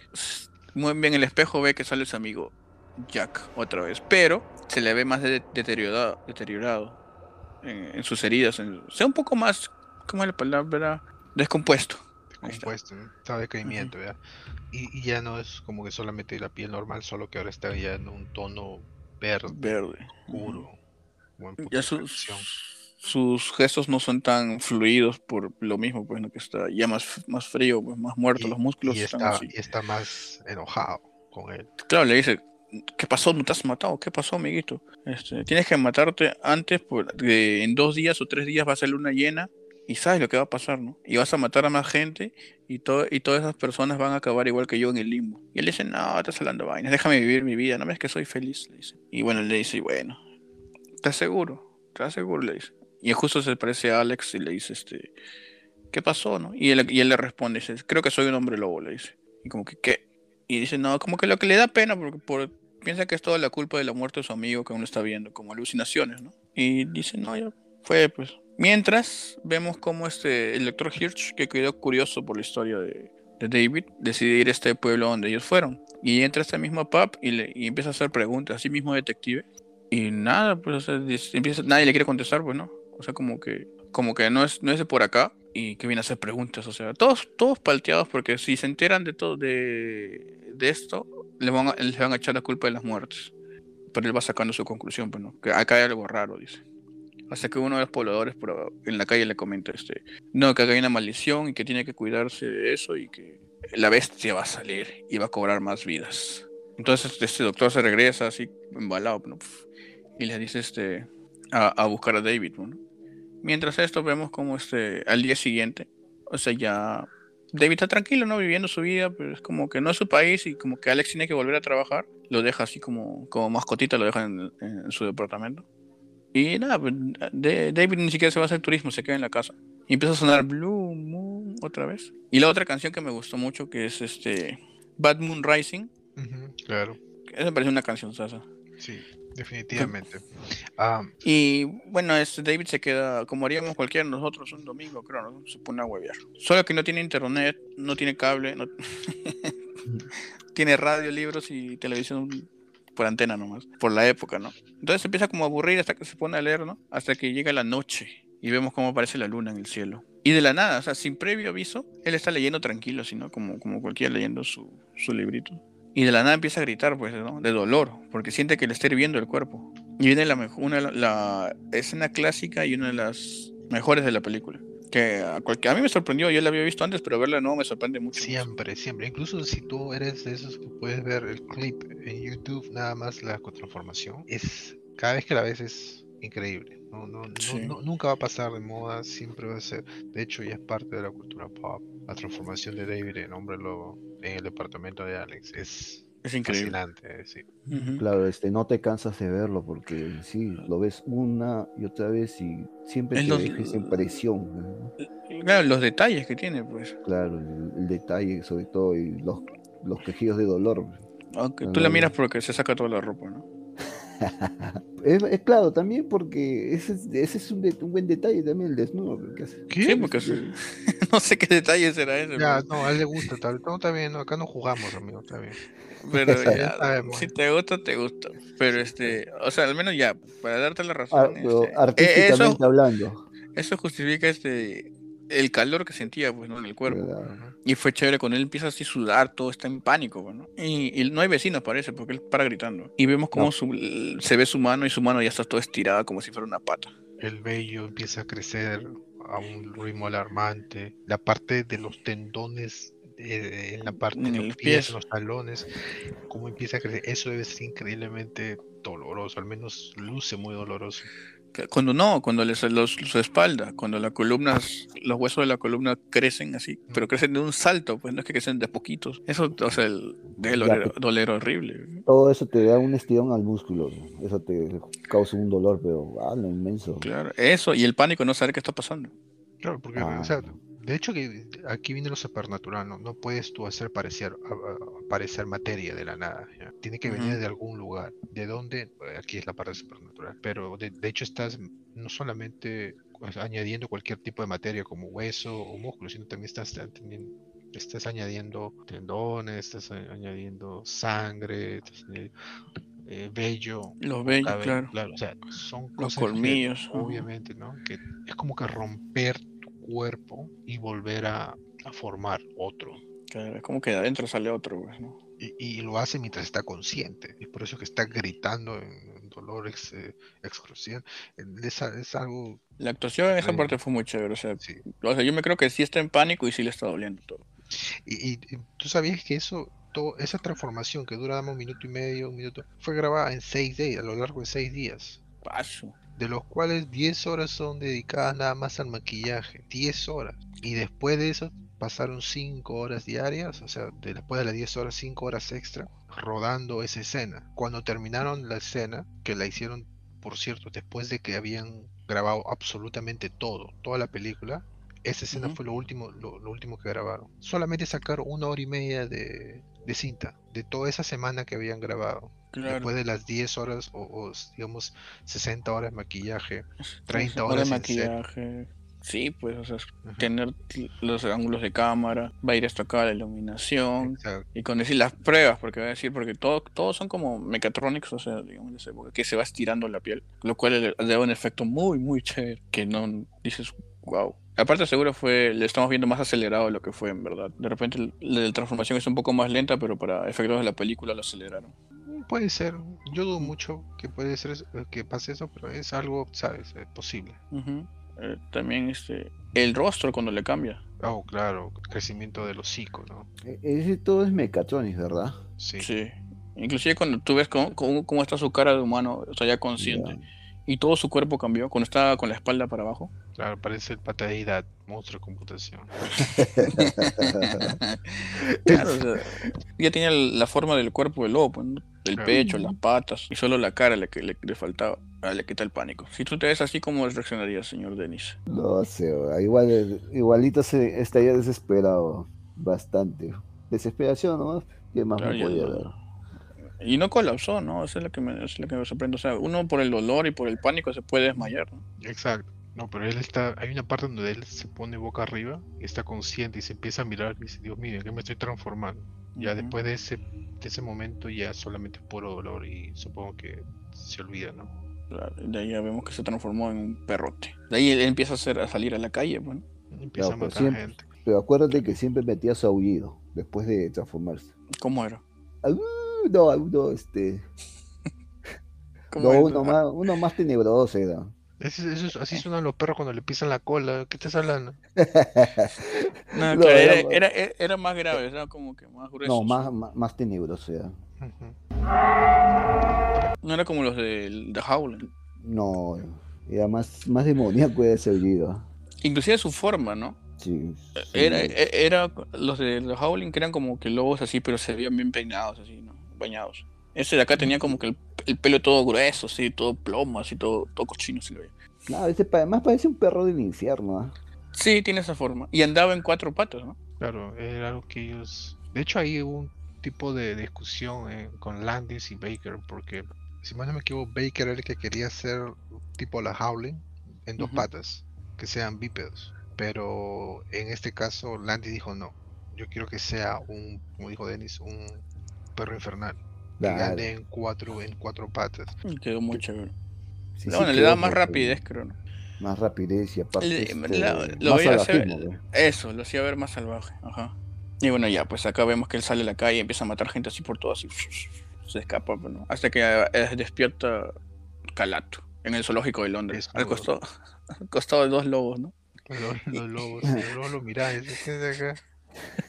muy bien en el espejo ve que sale su amigo Jack otra vez. Pero se le ve más de- deteriorado, deteriorado en, en sus heridas. En, o sea, un poco más, ¿cómo es la palabra? Descompuesto. Ahí está. Decaimiento, ya. Y, y ya no es como que solamente la piel normal, solo que ahora está ya en un tono verde, Verde. oscuro. Ya sus, gestos no son tan fluidos por lo mismo, pues, ¿no? que está ya más, más frío, pues, más muerto, Y- los músculos y están está, así. y está más enojado con él. Claro, le dice, ¿qué pasó? ¿No te has matado? ¿Qué pasó, amiguito? Este, tienes que matarte antes, porque en dos días o tres días va a ser luna llena y sabes lo que va a pasar, ¿no? Y vas a matar a más gente y, todo, y todas esas personas van a acabar igual que yo en el limbo. Y él dice, no, estás hablando vainas, déjame vivir mi vida, no ves que soy feliz, le dice. Y bueno, le dice, bueno, ¿estás seguro? ¿Estás seguro? Le dice. Y justo se parece a Alex y le dice, este, ¿qué pasó, no? Y él, y él le responde, dice, creo que soy un hombre lobo, le dice. Y como que, ¿qué? Y dice, no, como que lo que le da pena porque por, piensa que es toda la culpa de la muerte de su amigo que aún está viendo, como alucinaciones, ¿no? Y dice, no, ya fue, pues. Mientras vemos cómo este, el doctor Hirsch, que quedó curioso por la historia de, David, decide ir a este pueblo donde ellos fueron. Y entra a esta misma pub y, le, y empieza a hacer preguntas, así mismo detective. Y nada, pues, o sea, empieza, nadie le quiere contestar, pues, ¿no? O sea, como que, como que no es, no es de por acá y que viene a hacer preguntas, o sea, todos, todos palteados porque si se enteran de todo, de, de esto, les van, a, les van a echar la culpa de las muertes. Pero él va sacando su conclusión, pues, ¿no? Que acá hay algo raro, dice. Hasta que uno de los pobladores por- en la calle le comenta, este, no, que acá hay una maldición y que tiene que cuidarse de eso y que la bestia va a salir y va a cobrar más vidas. Entonces este doctor se regresa así embalado y le dice este a, buscar a David. ¿no? Mientras esto vemos como este al día siguiente, o sea ya David está tranquilo, ¿no? Viviendo su vida, pero es como que no es su país y como que Alex tiene que volver a trabajar. Lo deja así como, como mascotita, lo deja en su departamento. Y nada, pues, David ni siquiera se va a hacer turismo, se queda en la casa. Y empieza a sonar Blue Moon otra vez. Y la otra canción que me gustó mucho, que es este Bad Moon Rising. Claro, Esa me parece una canción sasa. sí, definitivamente. Ah, Y bueno, este David se queda, como haríamos cualquiera de nosotros un domingo, creo, ¿no? Se pone a huevear. Solo que no tiene internet, no tiene cable, no... tiene radio, libros y televisión por antena nomás, por la época, ¿no? Entonces empieza como a aburrir hasta que se pone a leer, ¿no? Hasta que llega la noche y vemos cómo aparece la luna en el cielo. Y de la nada, o sea, sin previo aviso, él está leyendo tranquilo, sino como, como cualquiera leyendo su, su librito. Y de la nada empieza a gritar, pues, ¿no? De dolor, porque siente que le está hirviendo el cuerpo. Y viene la, una, la escena clásica y una de las mejores de la película. Que a, cualquier, a mí me sorprendió, yo la había visto antes, pero verla nuevo me sorprende mucho. Siempre, siempre. Incluso si tú eres de esos que puedes ver el clip en YouTube, nada más la transformación, es cada vez que la ves es increíble. No, no, no- Sí. no- nunca va a pasar de moda, siempre va a ser. De hecho, ya es parte de la cultura pop. La transformación de David en hombre lobo en el departamento de Alex es Es increíble. fascinante. Sí. Claro, este, no te cansas de verlo porque sí, lo ves una y otra vez y siempre Es te los- deja esa impresión. ¿no? Claro, los detalles que tiene, pues. Claro, el, el detalle sobre todo y los, los quejidos de dolor. Aunque tú la miras porque se saca toda la ropa, ¿no? Es, es claro, también porque ese, es- ese es un, de- un buen detalle también, el desnudo. hace. ¿Qué? Sí, porque sí. no sé qué detalle será ese, Ya, pues, no, a él le gusta tal. No, está bien, no, acá no jugamos, amigo, está bien. pero Ya sabemos. si te gusta, te gusta. Pero este, o sea, al menos ya, para darte la Ah, razón, pero este, eh, artísticamente eso, hablando. eso justifica este el calor que sentía pues, ¿no? en el cuerpo. ¿verdad? Y fue chévere cuando él empieza así a sudar, todo está en pánico, pues, ¿no? Y, y no hay vecinos, parece, porque él para gritando. Y vemos cómo No. su- se ve su mano y su mano ya está toda estirada como si fuera una pata. El vello empieza a crecer a un ritmo alarmante. La parte de los tendones eh, en la parte En de los pies, pies. en los talones, cómo empieza a crecer. Eso debe ser increíblemente doloroso, al menos luce muy doloroso. Cuando no, cuando les, los, su espalda, cuando las columnas, los huesos de la columna crecen así, pero crecen de un salto, pues no es que crecen de poquitos. Eso, o sea, el, pues. doler horrible. Todo eso te da un estirón al músculo. Eso te causa un dolor, pero ah, lo inmenso. Claro, eso y el pánico, no saber qué está pasando. Claro, porque, Ah. o sea, de hecho que aquí viene lo supernatural, ¿no? No puedes tú hacer parecer, aparecer materia de la nada, ¿ya? Tiene que venir de algún lugar. ¿De dónde? Eh, Aquí es la parte supernatural. Pero de, de hecho estás no solamente pues, añadiendo cualquier tipo de materia como hueso o músculo, sino también estás, añadiendo- estás añadiendo tendones, estás añadiendo sangre, estás añadiendo, eh, vello, Los vellos, cabello, claro. o sea, son Los cosas colmillos. obviamente, ¿no? Que es como que romper cuerpo y volver a, a formar otro. Claro, es como que de adentro sale otro, pues, ¿no? Y, y lo hace mientras está consciente. Es por eso que está gritando en, en dolor, ex, eh. Es, algo, La actuación en esa parte fue muy chévere. O sea, sí. o sea, yo me creo que sí está en pánico y sí le está doliendo todo. Y, y- y tú sabías que eso, todo, esa transformación que dura dame, un minuto y medio, un minuto, fue grabada en seis días, a lo largo de seis días. Paso. De los cuales 10 horas son dedicadas nada más al maquillaje, 10 horas. Y después de eso pasaron 5 horas diarias, o sea, de- después de las 10 horas, 5 horas extra, rodando esa escena. Cuando terminaron la escena, que la hicieron, por cierto, después de que habían grabado absolutamente todo, toda la película, esa escena fue lo último, lo, lo último que grabaron. Solamente sacaron una hora y media de, de cinta, de toda esa semana que habían grabado. Claro. Después de las 10 horas o, o, digamos 60 horas de maquillaje, Esa 30 hora horas de maquillaje. Sí, pues, o sea, Ajá, tener los ángulos de cámara, va a ir hasta acá la iluminación. exacto. Y con decir las pruebas, porque voy a decir, porque todo, todos son como mechatronics, o sea, digamos, de esa época, que se va estirando la piel, lo cual le, da un efecto muy, muy chévere, que no dices, wow. Aparte seguro fue, le estamos viendo más acelerado de lo que fue en verdad. De repente el- la transformación es un poco más lenta, pero para efectos de la película lo aceleraron. Puede ser, yo dudo mucho que puede ser eso- que pase eso, pero es algo, sabes, eh, posible. Eh, también este, el rostro cuando le cambia. Oh, claro, crecimiento del hocico, ¿no? E- Ese todo es Mechatronics, ¿verdad? Sí. Sí. Inclusive cuando tú ves cómo, cómo- cómo está su cara de humano, o sea, ya consciente, y todo su cuerpo cambió, cuando estaba con la espalda para abajo. Claro, parece el pata de edad, monstruo de computación. Claro, o sea, ya tenía la forma del cuerpo del lobo, pues, ¿no? el Claro. pecho, las patas, y solo la cara le, que le, le faltaba. Ah, le quita el pánico. Si tú te ves así, ¿cómo reaccionarías, señor Denis? No sé, weón, igual, igualito se estaría desesperado, bastante. Desesperación, ¿no? ¿Qué más Claro, me podía no- dar? Y no colapsó, ¿no? Eso es lo que me, eso es lo que me sorprende. O sea, uno por el dolor y por el pánico se puede desmayar, ¿no? Exacto. No, pero él está, hay una parte donde él se pone boca arriba y está consciente y se empieza a mirar y dice, Dios mío, ¿en qué me estoy transformando? Ya después de ese, de ese momento ya solamente puro dolor y supongo que se olvida, ¿no? Claro, de ahí ya vemos que se transformó en un perrote. De ahí él empieza a, hacer, a salir a la calle, pues, ¿no? Empieza Claro, a pero matar siempre- gente. Pero acuérdate que siempre metía su aullido después de transformarse. ¿Cómo era? Uh, no, uno, este, ¿Cómo no, uno más, uno más tenebroso era. Eso es- así suenan los perros cuando le pisan la cola. ¿Qué estás hablando? No, No, claro, era, era- era, más grave, era como que más grueso. No, más, más, más tenebroso era. Ujú. No era como los de, de Howling. No, era más, más demoníaco ese aullido. Inclusive su forma, ¿no? Sí, sí. Era, e- era los de los Howling que eran como que lobos así, pero se veían bien peinados, así, ¿no? Bañados. Ese de acá tenía como que el, el pelo todo grueso, así, todo plomo, así, todo, todo cochino, le veía. No, ese pa- más parece un perro del infierno. ¿ah? Sí, tiene esa forma. Y andaba en cuatro patas, ¿no? Claro, era algo que ellos... De hecho, ahí hubo un tipo de discusión eh, con Landis y Baker, porque si mal no me equivoco, Baker era el que quería hacer tipo la Howling en dos patas, que sean bípedos. Pero en este caso, Landis dijo no. Yo quiero que sea un, como dijo Dennis, un perro infernal. Ande en cuatro, en cuatro patas. Y quedó muy chévere. Sí, sí bueno, le da más rapidez, creo, ¿no? Más rapidez y aparte. Le- este, la- lo más voy a hacer- güey. Eso, lo hacía ver más salvaje. Ajá. Y bueno, ya, pues acá vemos que él sale a la calle y empieza a matar gente así por todo, así. Se escapa, pues, ¿no? Hasta que eh, despierta Calato en el zoológico de Londres. Al costado, al costado de dos lobos, ¿no? Los, los lobos, los lobos lo miran y dicen, ¿qué es de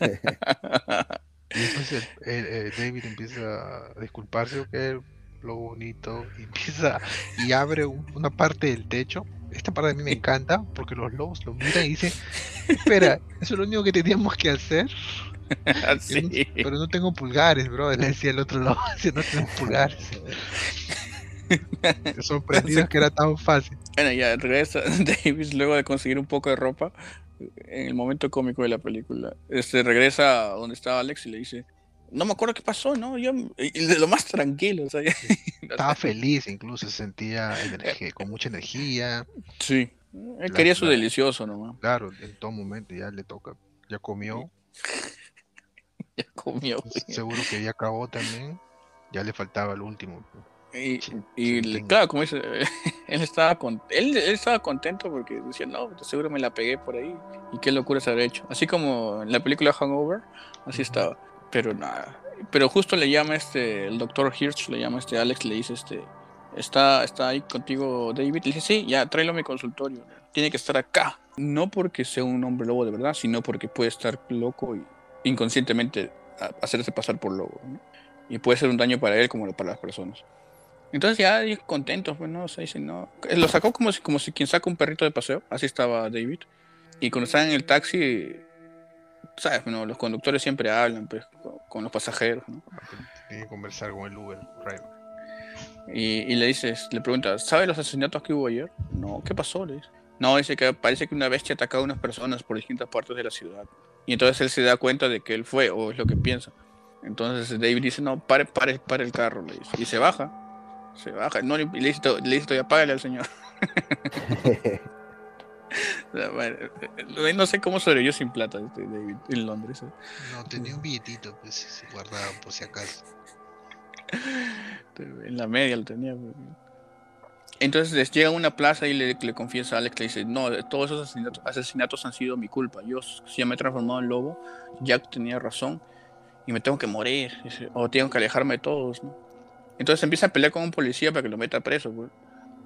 acá? Y después el- el- el David empieza a disculparse, ok, lo bonito, y empieza y abre un- una parte del techo. Esta parte a mí me encanta porque los lobos lo miran y dicen, espera, eso es lo único que teníamos que hacer, sí. pero no tengo pulgares, bro, le decía el otro lobo, decía, no tengo pulgares. Sorprendido que era tan fácil. Bueno, ya regresa Davis luego de conseguir un poco de ropa en el momento cómico de la película. Este regresa a donde estaba Alex y le dice, no me acuerdo qué pasó, ¿no? Yo, y de lo más tranquilo, o sea, ya- Estaba feliz incluso, se sentía con mucha energía. sí. Él La- quería su la- delicioso nomás. Claro, en todo momento ya le toca, ya comió, Ya comió. seguro que ya acabó también, ya le faltaba el último. Y, y claro, como dice, él estaba, con, él, él estaba contento porque decía, no, seguro me la pegué por ahí. Y qué locura se habrá hecho. Así como en la película Hangover, así estaba. Pero nada. Pero justo le llama este, el doctor Hirsch, le llama este Alex, le dice, este, está, está ahí contigo David. Le dice, sí, ya, tráelo a mi consultorio. Tiene que estar acá. No porque sea un hombre lobo de verdad, sino porque puede estar loco y inconscientemente hacerse pasar por lobo. ¿no? Y puede ser un daño para él como para las personas. Entonces ya contentos, pues no, o sea, dicen, no. Eh, Lo sacó como si, como si quien saca un perrito de paseo, así estaba David. Y cuando estaban en el taxi, sabes, bueno, los conductores siempre hablan pues, con, los pasajeros, ¿no? Tiene que conversar con el Uber driver. Y, y le dices, le preguntas, ¿sabe los asesinatos que hubo ayer? No, ¿qué pasó? Le dice. No, dice que parece que una bestia atacaba a unas personas por distintas partes de la ciudad. Y entonces él se da cuenta de que él fue, o es lo que piensa. Entonces David dice, no, pare, pare, pare el carro, le dice. Y se baja. Se baja. No, y le dice, to- le dice todavía, págale al señor. Eh, No sé cómo sobrevivió sin plata este David en Londres. ¿eh? No, tenía un billetito, pues, guardado por si acaso. En la media lo tenía. pues. Entonces les llega a una plaza y le, le confiesa a Alex, le dice, no, todos esos asesinatos, asesinatos han sido mi culpa. Yo si me he transformado en lobo, Jack tenía razón y me tengo que morir. o tengo que alejarme de todos. ¿no? Entonces empieza a pelear con un policía para que lo meta preso. pues,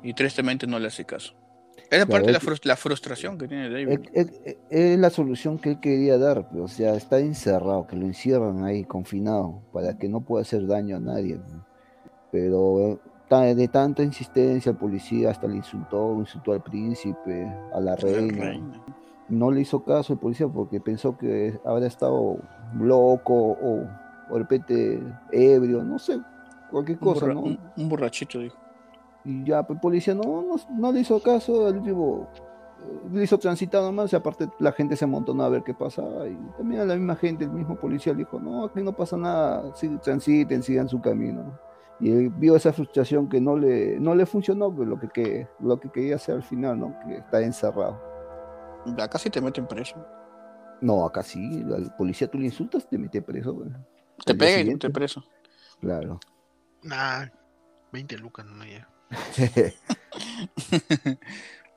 y tristemente no le hace caso. Es Claro, parte de la, es- frus- la frustración que tiene David. Es, es- es la solución que él quería dar, pues, o sea, está encerrado, que lo encierran ahí, confinado, para que no pueda hacer daño a nadie. pues. Pero de tanta insistencia, el policía hasta le insultó, insultó al príncipe, a la reina. reina. No le hizo caso el policía porque pensó que habrá estado loco o, o de repente ebrio, no sé, cualquier Un, cosa, borra- ¿no? un- un borrachito, dijo. Y ya, pues, el policía no, no, no le hizo caso, al último eh, le hizo transitar nomás, y aparte la gente se amontonó a ver qué pasaba, y también a la misma gente, el mismo policía le dijo, no, aquí no pasa nada, sí, transiten, sigan su camino. Y él vio esa frustración que no le, no le funcionó, pues, lo que, que, lo que quería hacer al final, ¿no? Que está encerrado. Acá sí te meten preso. No, acá sí, al policía tú le insultas, te mete preso, güey. Te Al día pega y te preso. Claro. Nah, 20 lucas, no ya.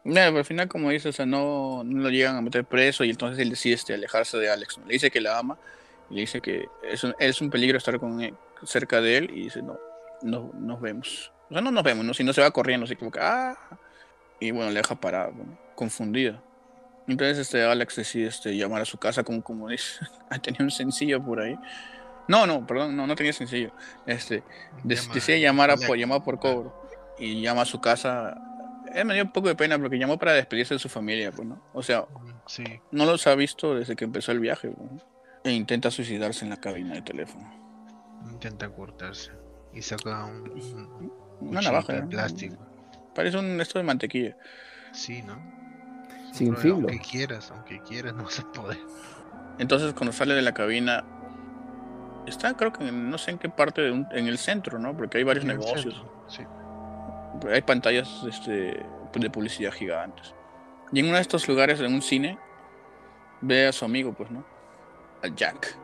Mira, pero al final, como dices, o sea, no, no lo llegan a meter preso y entonces él decide este, alejarse de Alex. ¿no? Le dice que la ama y le dice que es un, es un peligro estar con él- cerca de él y dice, no, no nos vemos. O sea, no nos vemos, ¿no? Si no se va corriendo, como que, ah. Y bueno, le deja parada, bueno. Entonces este Alex decide este, llamar a su casa, como, como dice, tenía un sencillo por ahí. No, no, perdón, no, no tenía sencillo. Este, Des- Llama- decide llamar, a, por, llamar por cobro y llama a su casa. Él me dio un poco de pena porque llamó para despedirse de su familia, pues, ¿no? O sea, Sí, no los ha visto desde que empezó el viaje, pues, ¿no? E intenta suicidarse en la cabina de teléfono. intenta cortarse. Y saca un, un Una navaja, de ¿no? plástico. Parece un esto de mantequilla. Sí, ¿no? Sin filo. Aunque quieras, aunque quieras, no se puede. Entonces, cuando sale de la cabina, está, creo que en- no sé en qué parte, de un- en el centro, ¿no? Porque hay varios En negocios. centro, Sí. hay pantallas este, de publicidad gigantes. Y en uno de estos lugares, en un cine, ve a su amigo, pues, ¿no? Al Jack.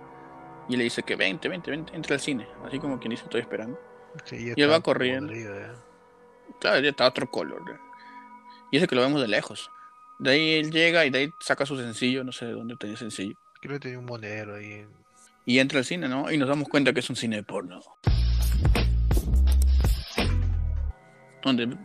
Y le dice que vente, vente, vente, entra al cine. Así como quien dice, estoy esperando. Sí, Y él va corriendo. podrido, ya. Claro, ya está otro color. ¿eh? Y ese que lo vemos de lejos. De ahí él llega y de ahí saca su sencillo, no sé de dónde tenía sencillo. Creo que tenía un monero ahí. Y entra al cine, ¿no? Y nos damos cuenta que es un cine de porno. Donde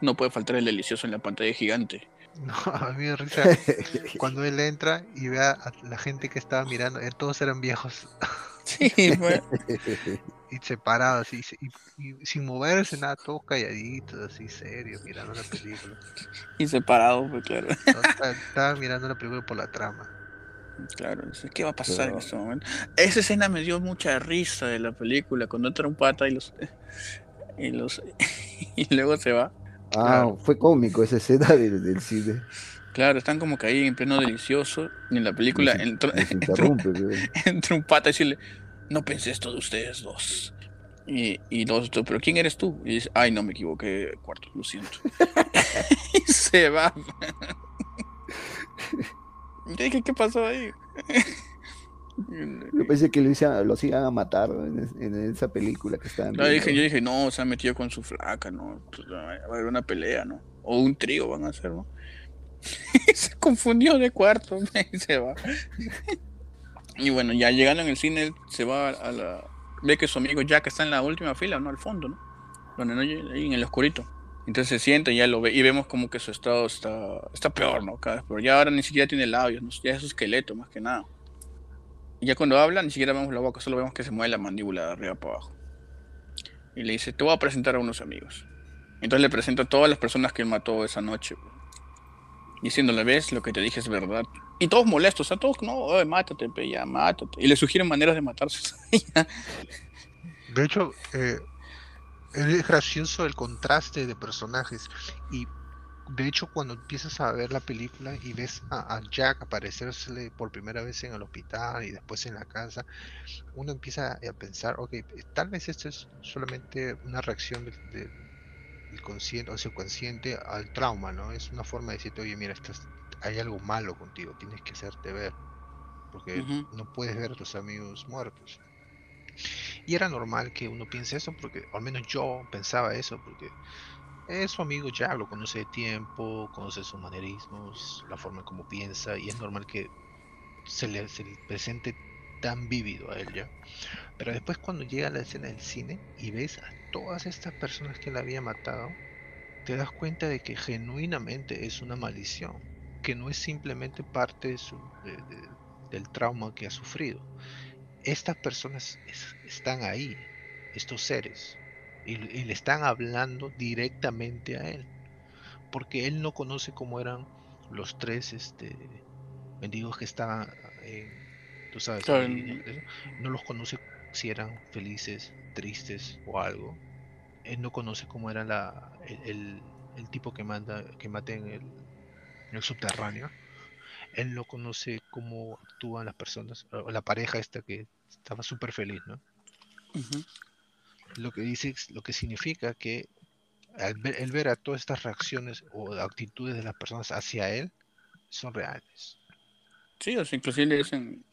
no puede faltar el delicioso en la pantalla gigante. No, a mí me da risa cuando él entra y ve a la gente que estaba mirando. eh, Todos eran viejos Sí, fue. y separados y, y- y sin moverse, nada, todos calladitos, así serios, mirando la película. Y separado, pues claro. Todos esta- Estaban mirando la película por la trama. Claro, ¿qué va a pasar en Pero- este momento? Esa escena me dio mucha risa de la película, cuando entra un pata y los y los y luego se va. Ah, Claro. fue cómico esa escena del, del cine. Claro, están como que ahí en pleno delicioso y en la película in- entra, un pata y decirle, no pensé esto de ustedes dos. Y, y otros, pero ¿quién eres tú? Y dice, ay, no me equivoqué cuarto, lo siento. y se va. Yo dije, ¿qué pasó ahí? Yo pensé que lo, iban a matar en, es- en esa película que estaban Yo dije, yo dije, no, se ha metido con su flaca, ¿no? Pues, Va a haber una pelea, ¿no? O un trío van a hacer, ¿no? se confundió de cuarto y se va. y bueno, ya llegando en el cine, se va a la... Ve que su amigo Jack está en la última fila, ¿no? Al fondo, ¿no? Donde no llega- ahí en el oscurito. Entonces se sienta y ya lo ve y vemos como que su estado está, está peor, ¿no? Cada vez. Ya ahora ni siquiera tiene labios, ¿no? ya es su esqueleto más que nada. Y ya cuando habla ni siquiera vemos la boca, solo vemos que se mueve la mandíbula de arriba para abajo. Y le dice, te voy a presentar a unos amigos. Entonces le presenta a todas las personas que él mató esa noche. Diciéndole, ves, lo que te dije es verdad. Y todos molestos, o sea, todos, no, "Oye, mátate, pe, ya, mátate. Y le sugieren maneras de matarse. De hecho, eh, es gracioso el contraste de personajes. Y de hecho, cuando empiezas a ver la película y ves a, a Jack aparecérsele por primera vez en el hospital y después en la casa, uno empieza a pensar, ok, tal vez esto es solamente una reacción del, consciente o subconsciente al trauma, ¿no? Es una forma de decirte, oye, mira, estás, hay algo malo contigo, tienes que hacerte ver, porque no puedes ver a tus amigos muertos. Y era normal que uno piense eso, porque al menos yo pensaba eso, porque es su amigo Jack, lo conoce de tiempo, conoce sus manerismos, la forma en cómo piensa, y es normal que se le, se le presente tan vívido a él ya. Pero después cuando llega la escena del cine y ves a todas estas personas que él había matado, te das cuenta de que genuinamente es una maldición, que no es simplemente parte del trauma que ha sufrido. Estas personas es- están ahí, estos seres, y, y le están hablando directamente a él, porque él no conoce cómo eran los tres este, mendigos que estaban en, tú sabes, Claro, en- ¿no? los conoce si eran felices, tristes o algo. Él no conoce cómo era la, el, el- el tipo que manda, que en el, en el subterráneo. Él no conoce cómo actúan las personas, o la pareja esta que estaba súper feliz, ¿no? Lo que dice, lo que significa que al ver, el ver a todas estas reacciones o actitudes de las personas hacia él son reales. Sí, o sea, inclusive le dicen.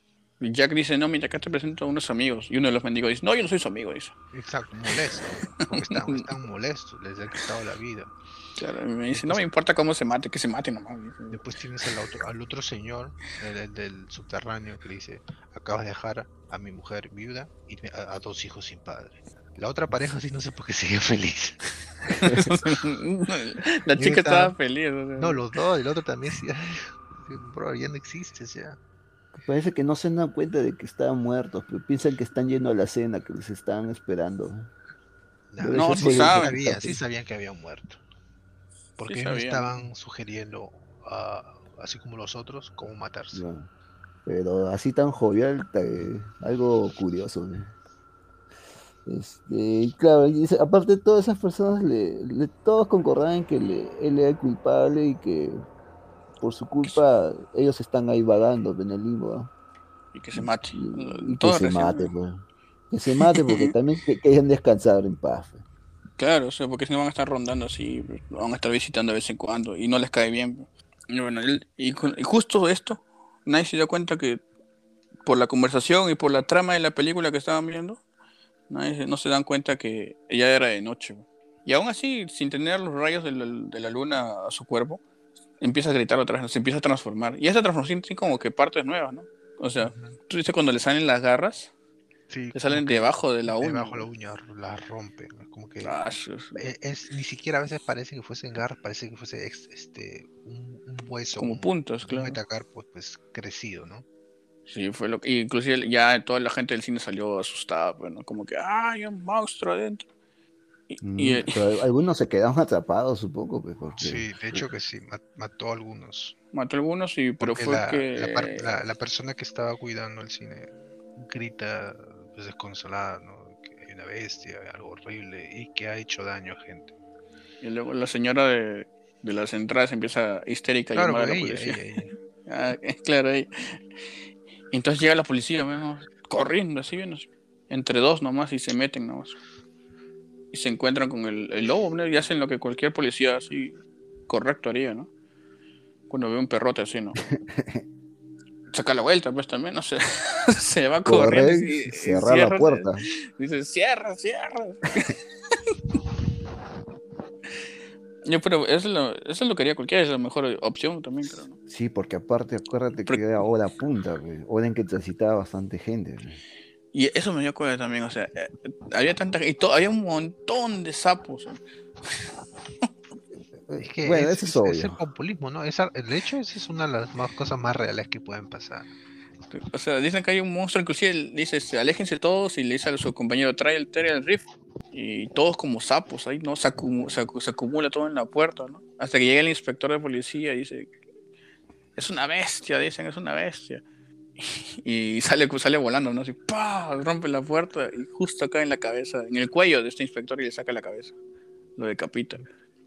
Jack dice, no, mira, acá te presento a unos amigos. Y uno de los mendigos dice, no, yo no soy su amigo, dice. Exacto, molesto, porque están, están molestos, les ha quitado la vida. Claro, y me dice, no me importa cómo se mate, que se mate nomás. Después tienes al otro, al otro señor, el, el del subterráneo, que le dice, acabas de dejar a mi mujer viuda y a, a dos hijos sin padre. La otra pareja sí no sé por qué sigue feliz. La chica estaba feliz. o sea. No, los dos, el otro también sí. Bro, ya no existes ya. Parece que no se dan cuenta de que están muertos, pero piensan que están yendo a la cena, que les están esperando. No, sí sabían, sí sabían que habían muerto. Porque Sí ellos sabían. estaban sugiriendo, así como los otros, cómo matarse. No. Pero así tan jovial, eh, algo curioso. ¿no? Este, y claro, y aparte todas esas personas, le, le- todos concordaban que le- él era el culpable y que por su culpa ellos están ahí vagando en el limbo. ¿no? Y que se mate. Y, y que se mate, pues. Que se mate porque también que, que dejen descansar en paz. pues. Claro, o sea, porque si no van a estar rondando así, van a estar visitando de vez en cuando y no les cae bien. Y bueno, él- y, con- y justo esto, nadie se dio cuenta que por la conversación y por la trama de la película que estaban viendo, nadie se- no se dan cuenta que ya era de noche. Y aún así, sin tener los rayos de la, de la luna a su cuerpo, empieza a gritar otra vez, se empieza a transformar. Y esa transformación tiene como que partes nuevas, ¿no? O sea, Ujú. tú dices cuando le salen las garras, Sí, le salen debajo de la uña. debajo de la uña la rompen. es Como que Ah, es- e- es, ni siquiera a veces parece que fuesen garras, parece que fuese ex- este un, un hueso, como un, puntos, un claro. metacarpo pues crecido, ¿no? Sí, fue lo que. Inclusive ya toda la gente del cine salió asustada, bueno, como que, ¡ay, un monstruo adentro! Y, Mm, y, pero algunos se quedaron atrapados, supongo, pues, porque Sí, de hecho que sí, ma- mató a algunos. mató a algunos, y, pero Porque fue la, que. la par- la- la persona que estaba cuidando el cine grita pues, desconsolada, ¿no? Que hay una bestia, algo horrible y que ha hecho daño a gente. Y luego la señora de, de las entradas empieza histérica a Claro, llamar a la ella, policía. ella, ella. Ah, eh, claro, ahí. Entonces llega la policía, bueno, corriendo, así bien, así, entre dos nomás, y se meten nomás. Y se encuentran con el, el lobo, ¿no? y hacen lo que cualquier policía así correcto haría, ¿no? Cuando ve un perrote así, ¿no? Saca la vuelta, pues también, no sé. se va corriendo. y- y cerrar cierra, la puerta. Dice, cierra, cierra. Yo, pero eso lo, eso lo quería cualquiera, es la mejor opción también, creo, ¿no? Sí, porque aparte, acuérdate Pero- que era hora punta, pues, hora en que transitaba bastante gente. pues. Y eso me dio cuenta también, o sea, eh, había tanta y to- había un montón de sapos. Es que bueno, es, eso es es- es el populismo, ¿no? Esa, de hecho, esa es una de las más cosas más reales que pueden pasar. O sea, dicen que hay un monstruo, inclusive él dice, aléjense todos y le dice a su compañero, trae el, trae el riff. Y todos como sapos ahí, ¿no? Se, acumu- se, acu- se acumula todo en la puerta, ¿no? Hasta que llega el inspector de policía y dice, es una bestia, dicen, es una bestia. Y sale, sale volando, ¿no? Así, ¡pah! Rompe la puerta y justo acá en la cabeza, en el cuello de este inspector y le saca la cabeza. Lo decapita.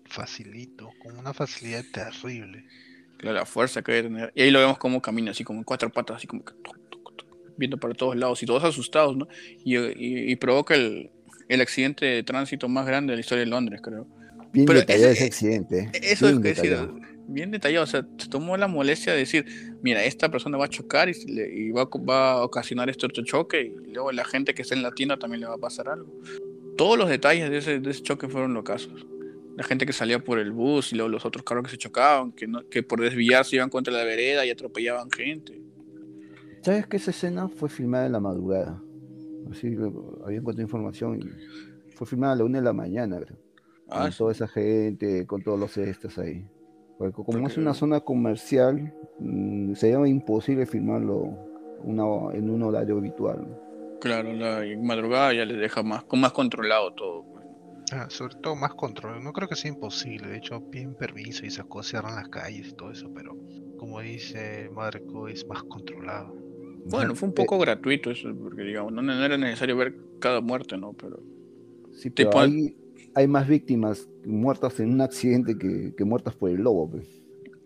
Facilito, con una facilidad terrible. Claro, la fuerza que debe tener. Y ahí lo vemos como camina, así como en cuatro patas, así como que viendo para todos lados y todos asustados, ¿no? Y, y- y provoca el, el accidente de tránsito más grande de la historia de Londres, creo. Bien Pero detallado ese- ese accidente. ¿eh? Eso es bien que decir. Bien detallado, o sea, se tomó la molestia de decir, mira, esta persona va a chocar y, le- y va, va a ocasionar este otro choque y luego la gente que está en la tienda también le va a pasar algo. Todos los detalles de ese, de ese choque fueron locazos. La gente que salía por el bus y luego los otros carros que se chocaban, que, no- que por desviarse iban contra la vereda y atropellaban gente. ¿Sabes que esa escena fue filmada en la madrugada? Así había encontrado información y fue filmada a la una de la mañana, creo. Ah, con toda esa gente, con todos los extras ahí. Porque como es una zona comercial, mm, sería imposible filmarlo una- en un horario habitual. Claro, la madrugada ya les deja más, con más controlado todo. pues. Ah, sobre todo más control. No creo que sea imposible. De hecho, piden permiso y esas cosas, cierran las calles y todo eso. Pero como dice Marco, es más controlado. Bueno, fue un Eh, poco gratuito eso, porque digamos, no, no era necesario ver cada muerte, ¿no? Pero Sí, Te pero hay, hay más víctimas muertas en un accidente que, que muertas por el lobo. pues.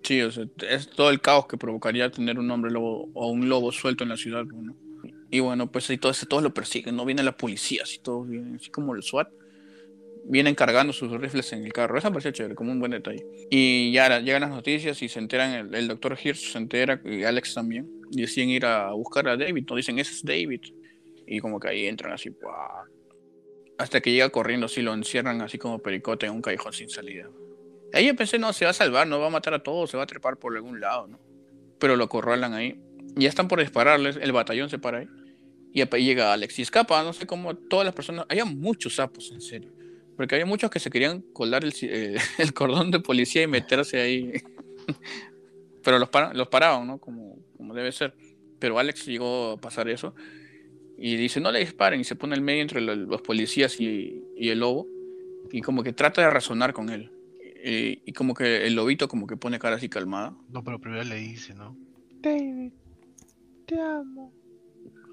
sí, o sea, es todo el caos que provocaría tener un hombre lobo o un lobo suelto en la ciudad, ¿no? Y bueno, pues ahí todos, todos lo persiguen, ¿no? Viene la policía, así todos vienen, así como el SWAT. Vienen cargando sus rifles en el carro. Eso pareció chévere, como un buen detalle. Y ya llegan las noticias y se enteran, el, el doctor Hirsch se entera, y Alex también. Y deciden ir a buscar a David, no dicen, ese es David. Y como que ahí entran así, ¡guau! Hasta que llega corriendo, así lo encierran así como pericote en un callejón sin salida. Ahí yo pensé, no, se va a salvar, no va a matar a todos, se va a trepar por algún lado, ¿no? Pero lo acorralan ahí. Ya están por dispararles, el batallón se para ahí. Y llega Alex y escapa, no sé cómo todas las personas. Había muchos sapos, en serio. Porque había muchos que se querían colar el, eh, el cordón de policía y meterse ahí. Pero los, para- los paraban, ¿no? Como, como debe ser. Pero Alex llegó a pasar eso. Y dice, no le disparen. Y se pone el medio entre lo- los policías y, y el lobo. Y como que trata de razonar con él. Y, y como que el lobito como que pone cara así calmada. No, pero primero le dice, ¿no? David, te amo.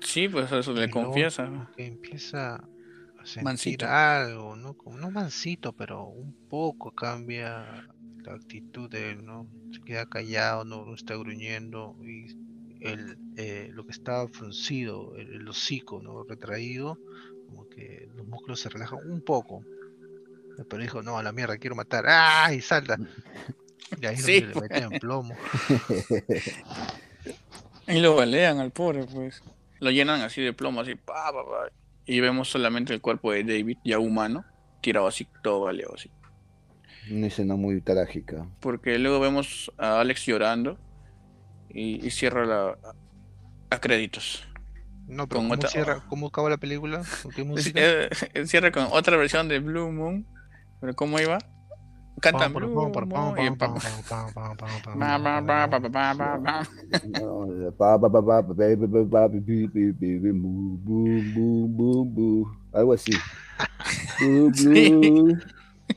Sí, pues eso le confiesa. que empieza a sentir algo, ¿no? Como, no mansito, pero un poco cambia la actitud de él, ¿no? Se queda callado, no, no está gruñendo y el, eh, lo que estaba fruncido, el, el hocico, ¿no? Retraído, como que los músculos se relajan un poco. Pero dijo, no, a la mierda, quiero matar. ¡Ah! Y salta. Y ahí Sí, donde le meten en plomo. Y lo balean al pobre, pues. Lo llenan así de plomo, así, pa, pa, pa. Y vemos solamente el cuerpo de David, ya humano, tirado así, todo baleado así. Una escena muy trágica. Porque luego vemos a Alex llorando y, y cierra la, a créditos. No, ¿cómo, otra... ¿cómo acaba la película? ¿Con cierra con otra versión de Blue Moon. ¿Pero cómo iba? Cantan Blue Moon y Algo así.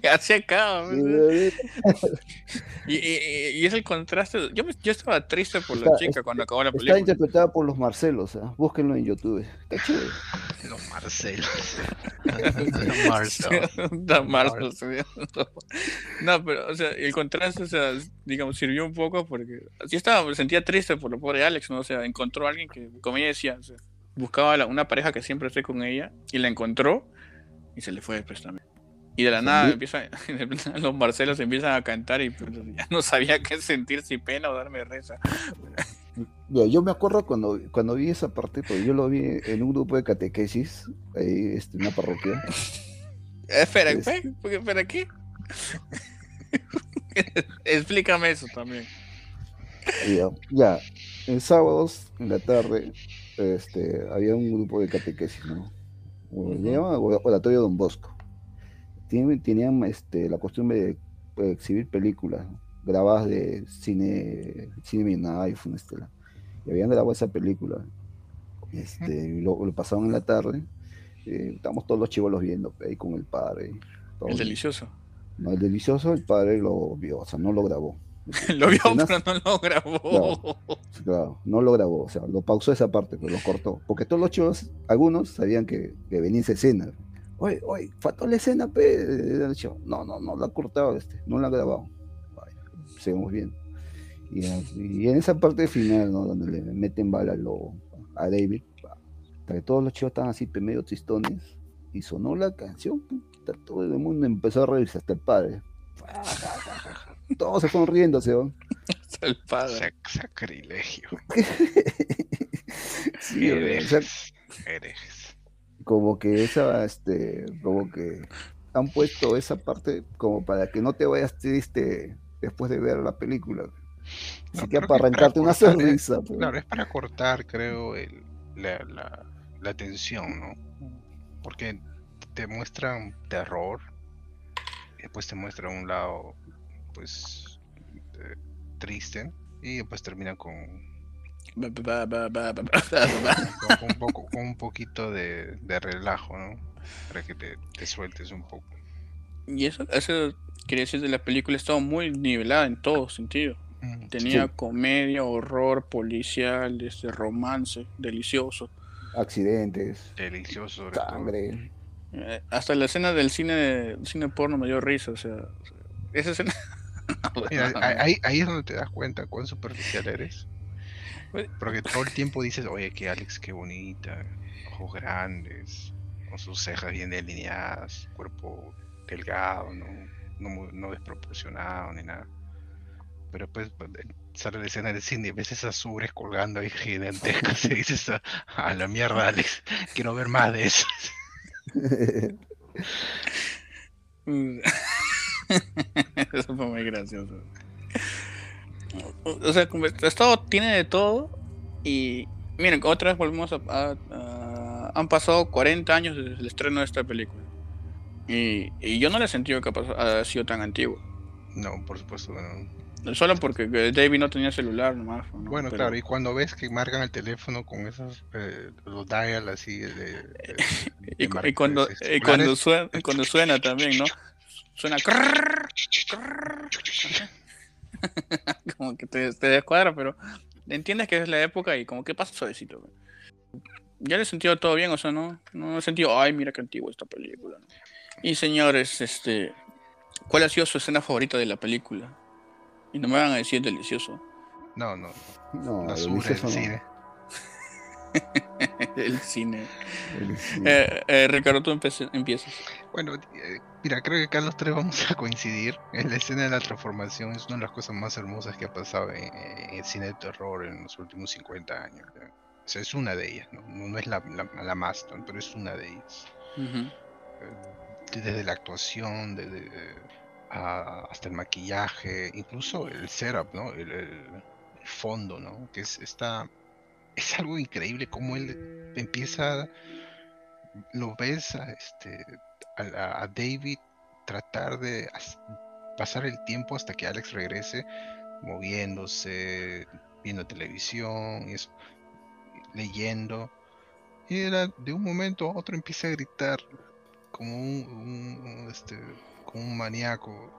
acaba. pues. Y, y- y es el contraste. Yo, me- yo estaba triste por la Está- chica cuando acabó la Está película. interpretada por los Marcelos, ¿ah? búsquenlo en YouTube. Está chévere. Los Marcelos. Marcel. Da Marcel, sí. No, pero, o sea, el contraste, o sea, digamos, sirvió un poco porque así estaba, me sentía triste por lo pobre Alex, ¿no? O sea, encontró a alguien que, como ella decía, o sea, buscaba la- una pareja que siempre esté con ella y la encontró y se le fue después también. Y de la nada Sí. empieza, los Marcelos empiezan a cantar y pues, ya no sabía qué sentir, si pena o darme. Ya, yo me acuerdo cuando, cuando vi esa parte, porque yo lo vi en un grupo de catequesis, ahí, este, en una parroquia. Eh, Espera, Es- espera, porque- espera, ¿qué? Explícame eso también. Ya, ya, en sábados, en la tarde, este, había un grupo de catequesis, ¿no? O- Or- Oratorio Don Bosco. Tienen- Tenían este, la costumbre de eh, exhibir películas grabadas de cine, cine iPhone, este, la- y habían grabado esa película. Este, y lo, lo pasaban en la tarde. eh, estábamos todos los chivolos viendo ahí con el padre. todo El delicioso. No, el delicioso, el padre lo vio, o sea, no lo grabó. Lo vio, Escenas- pero no lo grabó. Claro, no lo grabó, o sea, lo pausó esa parte, pero lo cortó. Porque todos los chicos, algunos sabían que, que venía esa escena. Oye, oye, faltó la escena, pe. No, no, no la ha cortado este, no la ha grabado. Seguimos viendo. Y, y en esa parte final, ¿no? Donde le meten bala a David, hasta que todos los chicos estaban así, pe, medio tristones, y sonó la canción, puta, todo el mundo empezó a reírse, hasta el padre. Todos se fueron riendo, se van. El padre. Sac- sacrilegio. Sí, o sea, Herejes. Como que esa, este, como que han puesto esa parte como para que no te vayas triste después de ver la película. No, Así para que para arrancarte una cortar, ¿eh? sonrisa. pues. Claro, es para cortar, creo, el, la, la, la tensión, ¿no? Porque te muestran terror después te muestra un lado, pues, eh, triste, y después termina con, con, un, poco, con un poquito de, de, relajo, ¿no? Para que te, te sueltes un poco. Y eso, eso quería decir de la película, estaba muy nivelada en todo sentido. Mm, Tenía comedia, horror, policial, este romance, delicioso. Accidentes. Delicioso. Sangre. Eh, hasta la escena del cine cine porno me dio risa, o sea, esa escena... ahí, ahí, es donde te das cuenta cuán superficial eres. Porque todo el tiempo dices, oye, que Alex, qué bonita, ojos grandes, con sus cejas bien delineadas, cuerpo delgado, no, no, desproporcionado ni nada. Pero pues, sale la escena del cine y ves esas ubres colgando ahí gigantescas y dices, a, a la mierda, Alex, quiero ver más de eso. Eso fue muy gracioso. O sea, estado tiene de todo. Y miren, otra vez volvemos a, Han pasado 40 años desde el estreno de esta película. Y, y yo no le he sentido que ha, sido tan antiguo. No, por supuesto, no. Solo porque David no tenía celular nomás. Bueno, claro, y cuando ves que marcan el teléfono con esos, eh, los dial así de... y, cuando, y cuando, suena, cuando suena también, ¿no? Suena... como que te, te, descuadra, pero entiendes que es la época y como que pasa suavecito. Ya le he sentido todo bien, o sea, no, no he sentido, ay, mira qué antiguo esta película. Y señores, este, ¿cuál ha sido su escena favorita de la película? Y no me van a decir delicioso. No, no. No, la delicioso el cine. el cine. Eh, eh, Ricardo, tú empiezas. Bueno, eh, mira, creo que acá los tres vamos a coincidir. En la escena de la transformación es una de las cosas más hermosas que ha pasado en, el cine de terror en los últimos 50 años. O sea, es una de ellas, no, no es la, la, más, pero es una de ellas. Desde la actuación, desde hasta el maquillaje, incluso el setup, ¿no? El, fondo, ¿no? Que es, está, es algo increíble como él empieza, lo ves a, este, a, David tratar de pasar el tiempo hasta que Alex regrese, moviéndose, viendo televisión, y leyendo. Y era de un momento a otro empieza a gritar como un, este, como un maníaco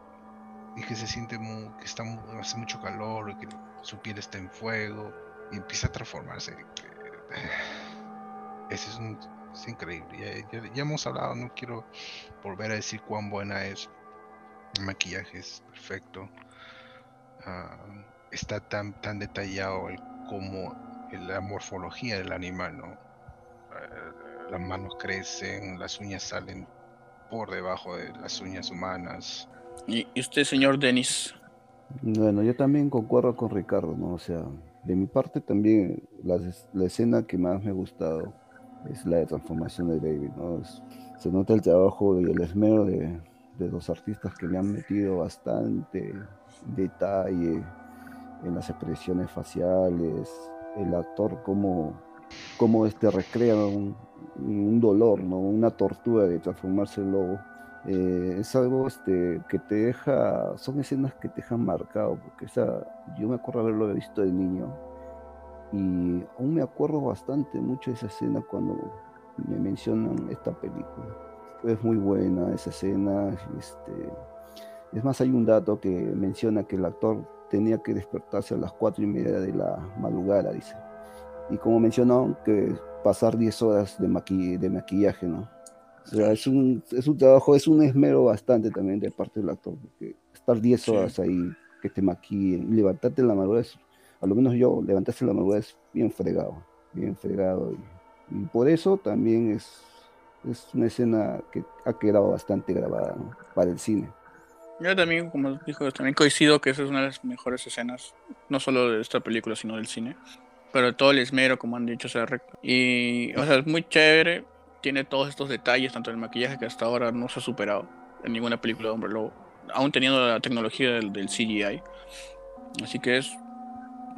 y que se siente que está hace mucho calor y que su piel está en fuego y empieza a transformarse. Ese es, es increíble. Ya, hemos hablado, no quiero volver a decir cuán buena es. El maquillaje es perfecto. Ah, está tan, tan detallado el como la morfología del animal, ¿no? Ah, las manos crecen, las uñas salen por debajo de las uñas humanas. ¿Y usted, señor Denis? Bueno, yo también concuerdo con Ricardo, ¿no? O sea, de mi parte también la, la escena que más me ha gustado es la transformación de David, ¿no? se nota el trabajo y el esmero de, de artistas que le han metido bastante detalle en las expresiones faciales, el actor como cómo este recrea un, dolor, ¿no? una tortura de transformarse en lobo. Eh, es algo este, que te deja, son escenas que te dejan marcado, porque esa, yo me acuerdo haberlo visto de niño y aún me acuerdo bastante mucho de esa escena cuando me mencionan esta película. Es muy buena esa escena. Este, es más, hay un dato que menciona que el actor tenía que despertarse a las cuatro y media de la madrugada, dice y como mencionó, que pasar 10 horas de, de maquillaje, ¿no? O sea, es un, es un trabajo, es un esmero bastante también de parte del actor, porque estar 10 horas ahí, que te maquillen, levantarte en la madrugada, a lo menos yo, levantarse en la madrugada es bien fregado, bien fregado. Y, por eso también es, es una escena que ha quedado bastante grabada para el cine. Yo también, como dijo, también coincido que esa es una de las mejores escenas, no solo de esta película, sino del cine pero todo el esmero, como han dicho, o sea, y, o sea, es muy chévere, tiene todos estos detalles, tanto el maquillaje que hasta ahora no se ha superado en ninguna película de Hombre Lobo, aún teniendo la tecnología del, CGI. Así que es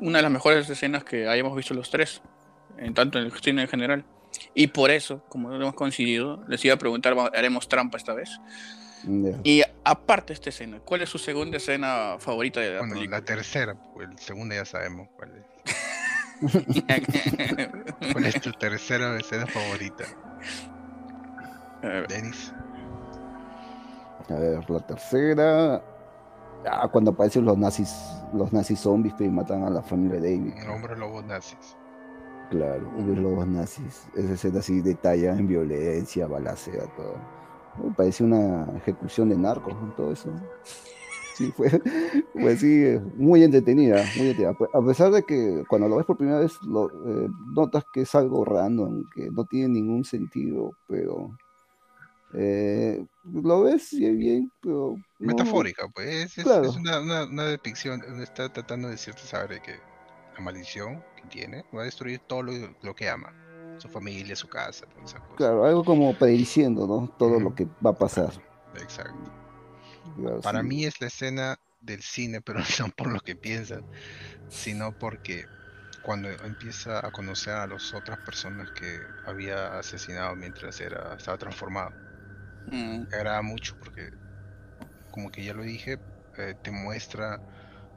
una de las mejores escenas que hayamos visto los tres, en tanto en el cine en general. Y por eso, como hemos coincidido, les iba a preguntar, haremos trampa esta vez. Ya. Y aparte de esta escena, ¿cuál es su segunda escena favorita de la Bueno, película? la tercera, pues el segunda ya sabemos cuál es. ¿Cuál es tu tercera escena favorita? A ver, Denis. A ver, la tercera. Ah, cuando aparecen los nazis, los nazis zombies que matan a la familia de David. El hombre lobo nazis. Claro, los lobos nazis. Esa escena así detallada en violencia, balacea, todo. Me parece una ejecución de narcos, ¿no? todo eso. Sí, fue, fue así, eh, muy entretenida, muy entretenida. A pesar de que cuando lo ves por primera vez, lo, eh, notas que es algo random, que no tiene ningún sentido, pero eh, lo ves bien, bien, pero no- Metafórica, pues. Es, es- Claro. es una, una, una depicción. Está tratando de decirte saber que la maldición que tiene va a destruir todo lo, lo que ama. Su familia, su casa, todas esas cosas. Claro, algo como prediciendo, ¿no? Todo lo que va a pasar. Exacto. Claro, Para sí. mí es la escena del cine, pero no por lo que piensan, sino porque cuando empieza a conocer a las otras personas que había asesinado mientras era, estaba transformado. Mm, agrada mucho porque, como que ya lo dije, eh, te muestra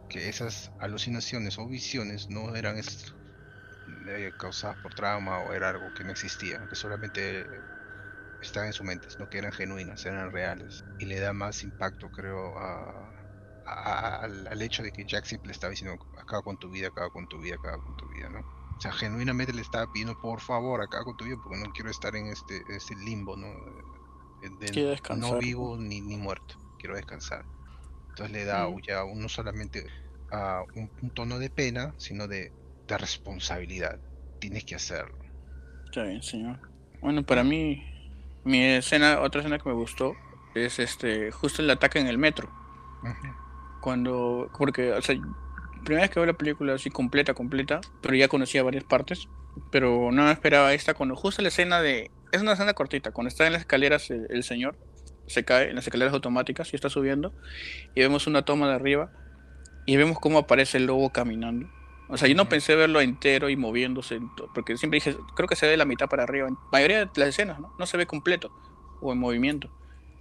que esas alucinaciones o visiones no eran eh, causadas por trauma o era algo que no existía, que solamente estaban en su mente, no que eran genuinas, eran reales. Y le da más impacto, creo, a- al hecho de que Jack siempre le estaba diciendo, acaba con tu vida, acaba con tu vida, acaba con tu vida, ¿no? O sea, genuinamente le estaba pidiendo, por favor, acaba con tu vida, porque no quiero estar en este, este limbo, ¿no? Eh, de Quiere no descansar. vivo ni, ni muerto, quiero descansar. Entonces le da Mm. ya no solamente ah, un, un tono de pena, sino de, de responsabilidad. Tienes que hacerlo. Está bien, señor. Bueno, para mí, mi escena, otra escena que me gustó es este, justo el ataque en el metro. Ujú. Cuando, porque, o sea, primera vez que veo la película así completa, completa, pero ya conocía varias partes, pero no me esperaba esta, cuando justo la escena de, es una escena cortita, cuando está en las escaleras el, el señor, se cae en las escaleras automáticas y está subiendo, y vemos una toma de arriba, y vemos cómo aparece el lobo caminando. O sea, yo no pensé verlo entero y moviéndose, porque siempre dije, creo que se ve la mitad para arriba, en mayoría de las escenas, ¿no? No se ve completo o en movimiento.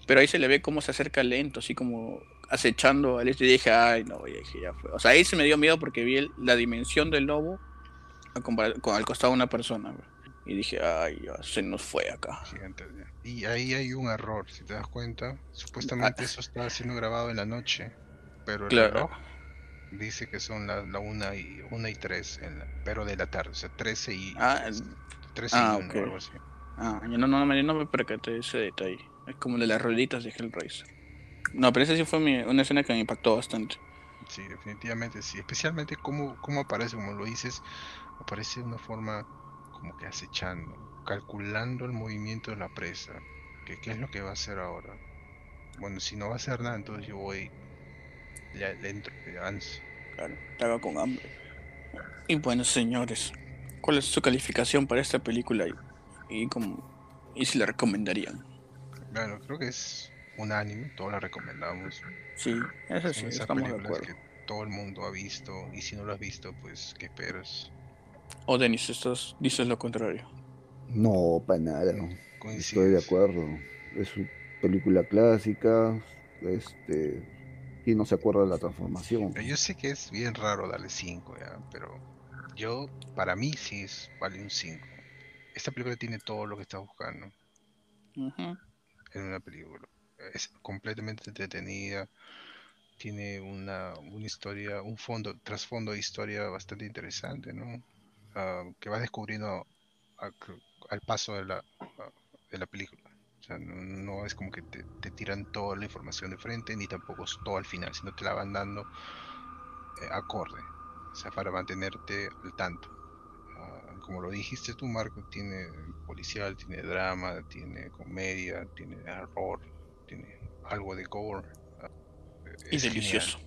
Pero ahí se le ve cómo se acerca lento, así como acechando al este y dije, ay, no, ya, ya fue. O sea, ahí se me dio miedo porque vi el- la dimensión del lobo a compar- con, al costado de una persona. güey. Y dije, ay, ya se nos fue acá. Gigante. Y ahí hay un error, si te das cuenta. Supuestamente eso está siendo grabado en la noche, pero el Claro. reloj dice que son la, la una y una y tres, en la- pero de la tarde, o sea, 13 y Ah, 13 ah, y 1 ok. o algo así. Ah, yo no, no, no no me percaté ese detalle. Es como de las rueditas de Hellraiser. No, pero esa sí fue mi- una escena que me impactó bastante. Sí, definitivamente sí. Especialmente cómo, cómo aparece, como lo dices, aparece de una forma como que acechando, calculando el movimiento de la presa. Que, ¿Qué es lo que va a hacer ahora? Bueno, si no va a hacer nada, entonces yo voy, le, le entro, le avanzo. Claro, estaba con hambre. Y bueno, señores, ¿cuál es su calificación para esta película? Y, y, como, y si la recomendarían. Bueno, creo que es unánime, todos la recomendamos. Sí, eso Son sí, esas estamos de acuerdo. que todo el mundo ha visto, y si no lo has visto, pues, ¿qué esperas? O Denis, estás, dices lo contrario. No, para nada. Estoy de acuerdo. Es una película clásica. Este. Y no se acuerda de la transformación. Pero Yo sé que es bien raro darle 5, ya, pero yo, para mí sí es, vale un 5. Esta película tiene todo lo que está buscando Ujú. en una película. Es completamente entretenida, tiene una, una historia, un fondo, trasfondo de historia bastante interesante, ¿no? Ah, que vas descubriendo a- al paso de la, ah, de la película. O sea, no, no es como que te, te tiran toda la información de frente, ni tampoco es todo al final, sino te la van dando eh, acorde, o sea, para mantenerte al tanto. Ah, como lo dijiste tú, Marco, tiene policial, tiene drama, tiene comedia, tiene horror, tiene algo de gore. Y genial. delicioso.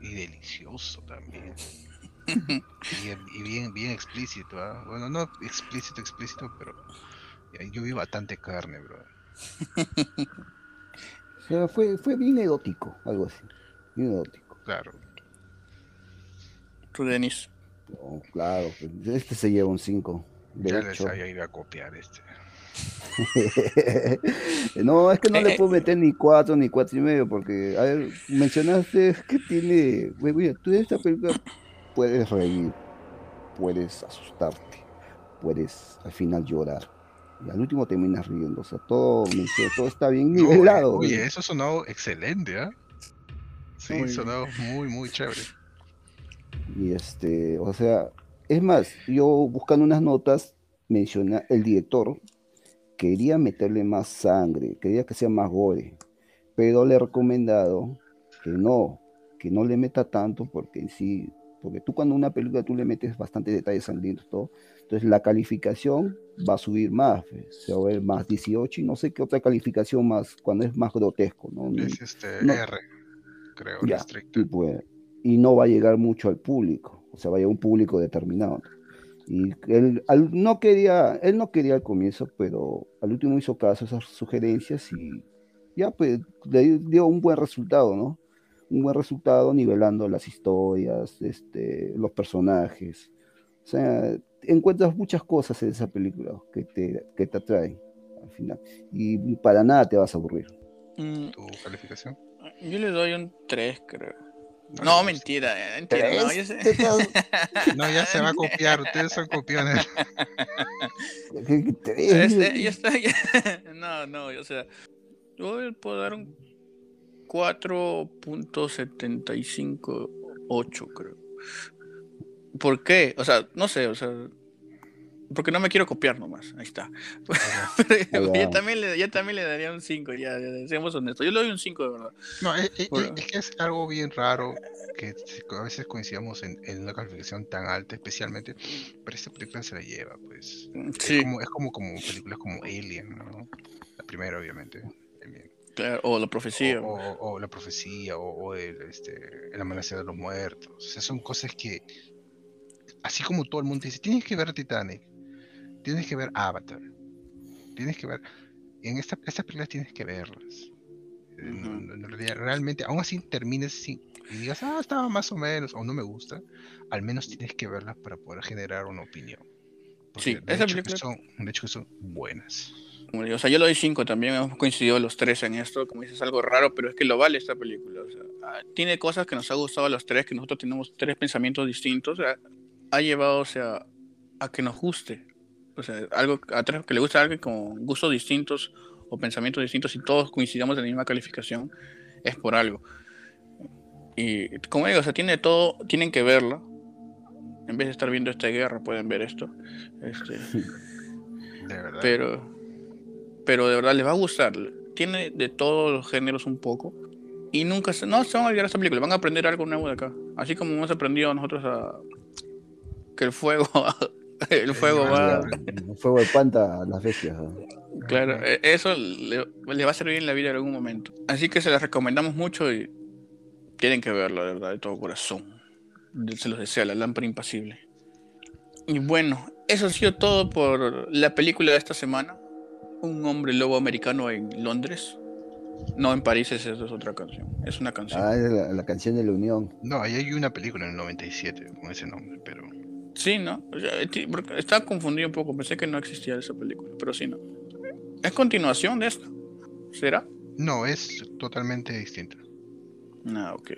Y delicioso también. Y, y bien, bien explícito, ¿ah? Bueno, no explícito, explícito, pero yo vi bastante carne, bro. O sea, fue, fue bien erótico, algo así. Bien erótico. Claro. Tú, Denis. No, claro, pues, este se lleva un 5. De Ya les había ido a copiar este. no, es que no le Eh, puedo meter ni cuatro ni cuatro y medio, porque, a ver, mencionaste que tiene, güey, tú esta película puedes reír, puedes asustarte, puedes al final llorar, y al último terminas riendo, o sea, todo, está bien nivelado. Oye, eso sonado excelente, ¿ah? Sí, Muy sonado muy, muy chévere. Y este, o sea, es más, yo buscando unas notas, menciona el director quería meterle más sangre, quería que sea más gore, pero le he recomendado que no, que no le meta tanto porque en sí, porque tú cuando una película tú le metes bastante detalles sangrientos, todo, entonces la calificación va a subir más, pues, se va a ver más 18 y no sé qué otra calificación más, cuando es más grotesco, ¿no? Es este no. R, creo, Ya, y, pues, y no va a llegar mucho al público, o sea, va a llegar un público determinado. Y él al- no quería, él no quería al comienzo, pero al último hizo caso a esas sugerencias y ya pues le dio un buen resultado, ¿no? Un buen resultado nivelando las historias, este, los personajes. O sea, encuentras muchas cosas en esa película que te, que te atraen al final. Y para nada te vas a aburrir. Mm, ¿Tu calificación? yo le doy un 3, creo. No, No, mentira, eh, mentira. No, yo sé- No, ya se va a copiar, ustedes son copiones. Este, ya está, ya- No, no, o sea, yo le puedo dar un 4.758, creo. ¿Por qué? O sea, no sé, o sea, porque no me quiero copiar nomás, ahí está. Pero ya. yo, también le, yo también le daría un 5, ya, ya, seamos honestos. Yo le doy un 5 de verdad. No, es, es- Bueno. es que es algo bien raro que a veces coincidamos en, en una calificación tan alta, especialmente, pero esta película se la lleva, pues. Sí, Es como, es como, como películas como Alien, ¿no? La primera, obviamente. Alien. Claro, o la profecía. O, o- o la profecía, o, o el, este, el amanecer de los muertos. O sea, son cosas que, así como todo el mundo dice, tienes que ver Titanic, tienes que ver Avatar, tienes que ver, en esta, estas películas tienes que verlas. Eh, no- en realidad, realmente, aún así termines sin, y digas, ah, estaba más o menos, o no me gusta, al menos tienes que verlas para poder generar una opinión. Sí, de, esa hecho que película- son, de hecho que son buenas. Como digo, o sea, yo le doy 5 también, hemos coincidido los tres en esto, como dices, algo raro, pero es que lo vale esta película. O sea, ah, tiene cosas que nos ha gustado a los tres, que nosotros tenemos tres pensamientos distintos, o sea, ha llevado, o sea, a que nos guste. O sea, algo a tres que le gusta a alguien con gustos distintos o pensamientos distintos y todos coincidamos en la misma calificación, es por algo. Y como digo, o sea, tiene todo, tienen que verla. En vez de estar viendo esta guerra, pueden ver esto. Este, De verdad. pero pero de verdad les va a gustar. Tiene de todos los géneros un poco. Y nunca se, no se van a olvidar esta película van a aprender algo nuevo de acá. Así como hemos aprendido nosotros a que el fuego el fuego va. El fuego de panta a las bestias. claro e- eso le, le va a servir en la vida en algún momento. Así que se las recomendamos mucho y tienen que verlo de verdad de todo corazón se los desea la lámpara impasible. Y bueno eso ha sido todo por la película de esta semana. Un hombre lobo americano en Londres. No en París esa es otra canción. Es una canción. Ah, es la, la canción de la Unión. No, ahí hay una película en el 97 con ese nombre, pero sí no O sea, ti- porque estaba confundido un poco. Pensé que no existía esa película pero sí no es continuación de esta será no, es totalmente distinta. Ah, ok.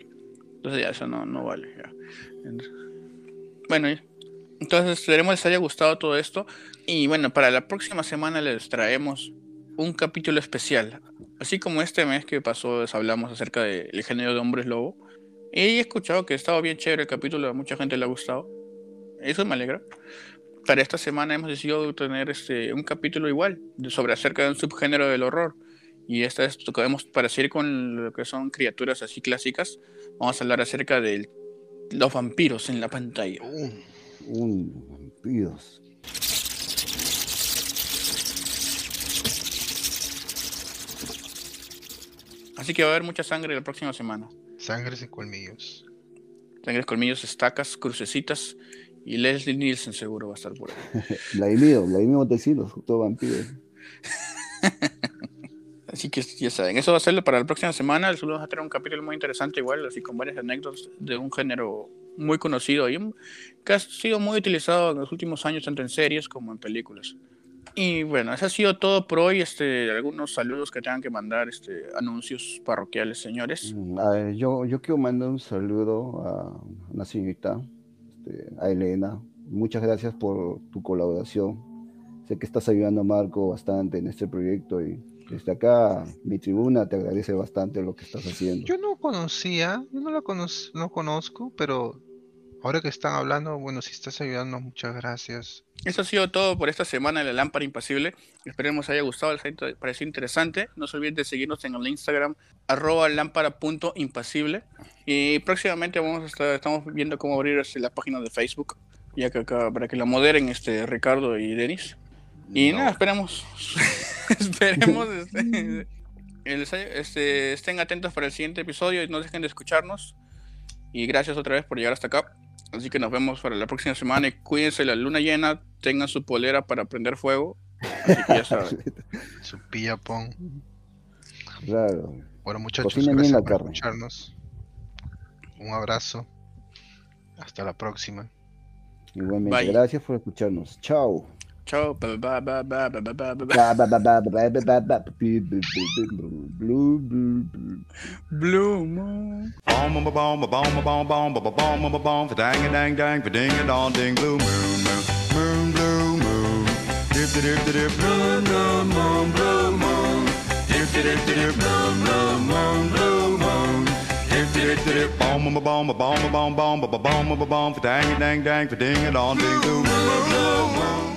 Entonces ya eso no, no vale. ya. Bueno, entonces esperemos les haya gustado todo esto. Y bueno, para la próxima semana les traemos un capítulo especial. Así como este mes que pasó, les hablamos acerca del género de hombres lobo. Y he escuchado que estaba bien chévere el capítulo, a mucha gente le ha gustado. Eso me alegra. Para esta semana hemos decidido tener este, un capítulo igual, de- sobre acerca de un subgénero del horror. Y esta vez tocamos para seguir con lo que son criaturas así clásicas. Vamos a hablar acerca de los vampiros en la pantalla. Un vampiros. Así que va a haber mucha sangre la próxima semana. Sangres y colmillos. Sangres, colmillos, estacas, crucecitas. Y Leslie Nielsen seguro va a estar por ahí. Vladimir, Vladimir Montesinos, todo vampiro. Así que ya saben, eso va a ser para la próxima semana. Les vamos a traer un capítulo muy interesante igual, así con varias anécdotas de un género muy conocido y que ha sido muy utilizado en los últimos años, tanto en series como en películas. Y bueno, eso ha sido todo por hoy. Este, algunos saludos que tengan que mandar, este, anuncios parroquiales, señores. Mm, ver, yo, yo quiero mandar un saludo a una señorita, este, a Elena. Muchas gracias por tu colaboración. Sé que estás ayudando a Marco bastante en este proyecto y desde acá mi tribuna te agradece bastante lo que estás haciendo. Yo no conocía, yo no la cono no conozco, pero ahora que están hablando, bueno, si estás ayudando, muchas gracias. Eso ha sido todo por esta semana de la lámpara impasible. Esperemos haya gustado, les haya parecido interesante. No se olviden de seguirnos en el Instagram, arroba lámpara.impasible. Y próximamente vamos a estar, estamos viendo cómo abrir este, la página de Facebook, ya que acá, para que la moderen este, Ricardo y Denis. Y nada, esperemos. esperemos este, este, estén atentos para el siguiente episodio y no dejen de escucharnos. Y gracias otra vez por llegar hasta acá. Así que nos vemos para la próxima semana. Y cuídense la luna llena. Tengan su polera para prender fuego. Así que ya saben. Su pillapón. Claro. Bueno, muchachos, Cocinen gracias la por carne. escucharnos. Un abrazo. Hasta la próxima. Igualmente, Bye. gracias por escucharnos. Chao. Cho ba ba ba ba ba ba ba ba ba ba ba ba ba blue blue moon. Bomb bomb bomb bomb bomb bomb bomb bomb bomb for dang a dang dang for ding a dong ding blue moon moon moon blue moon. Dip dip dip dip blue moon moon blue moon. Dip dip dip dip blue blue moon blue moon. Dip dip dip dip bomb bomb bomb bomb bomb bomb bomb bomb bomb for dang a dang dang for ding a dong ding blue moon blue moon.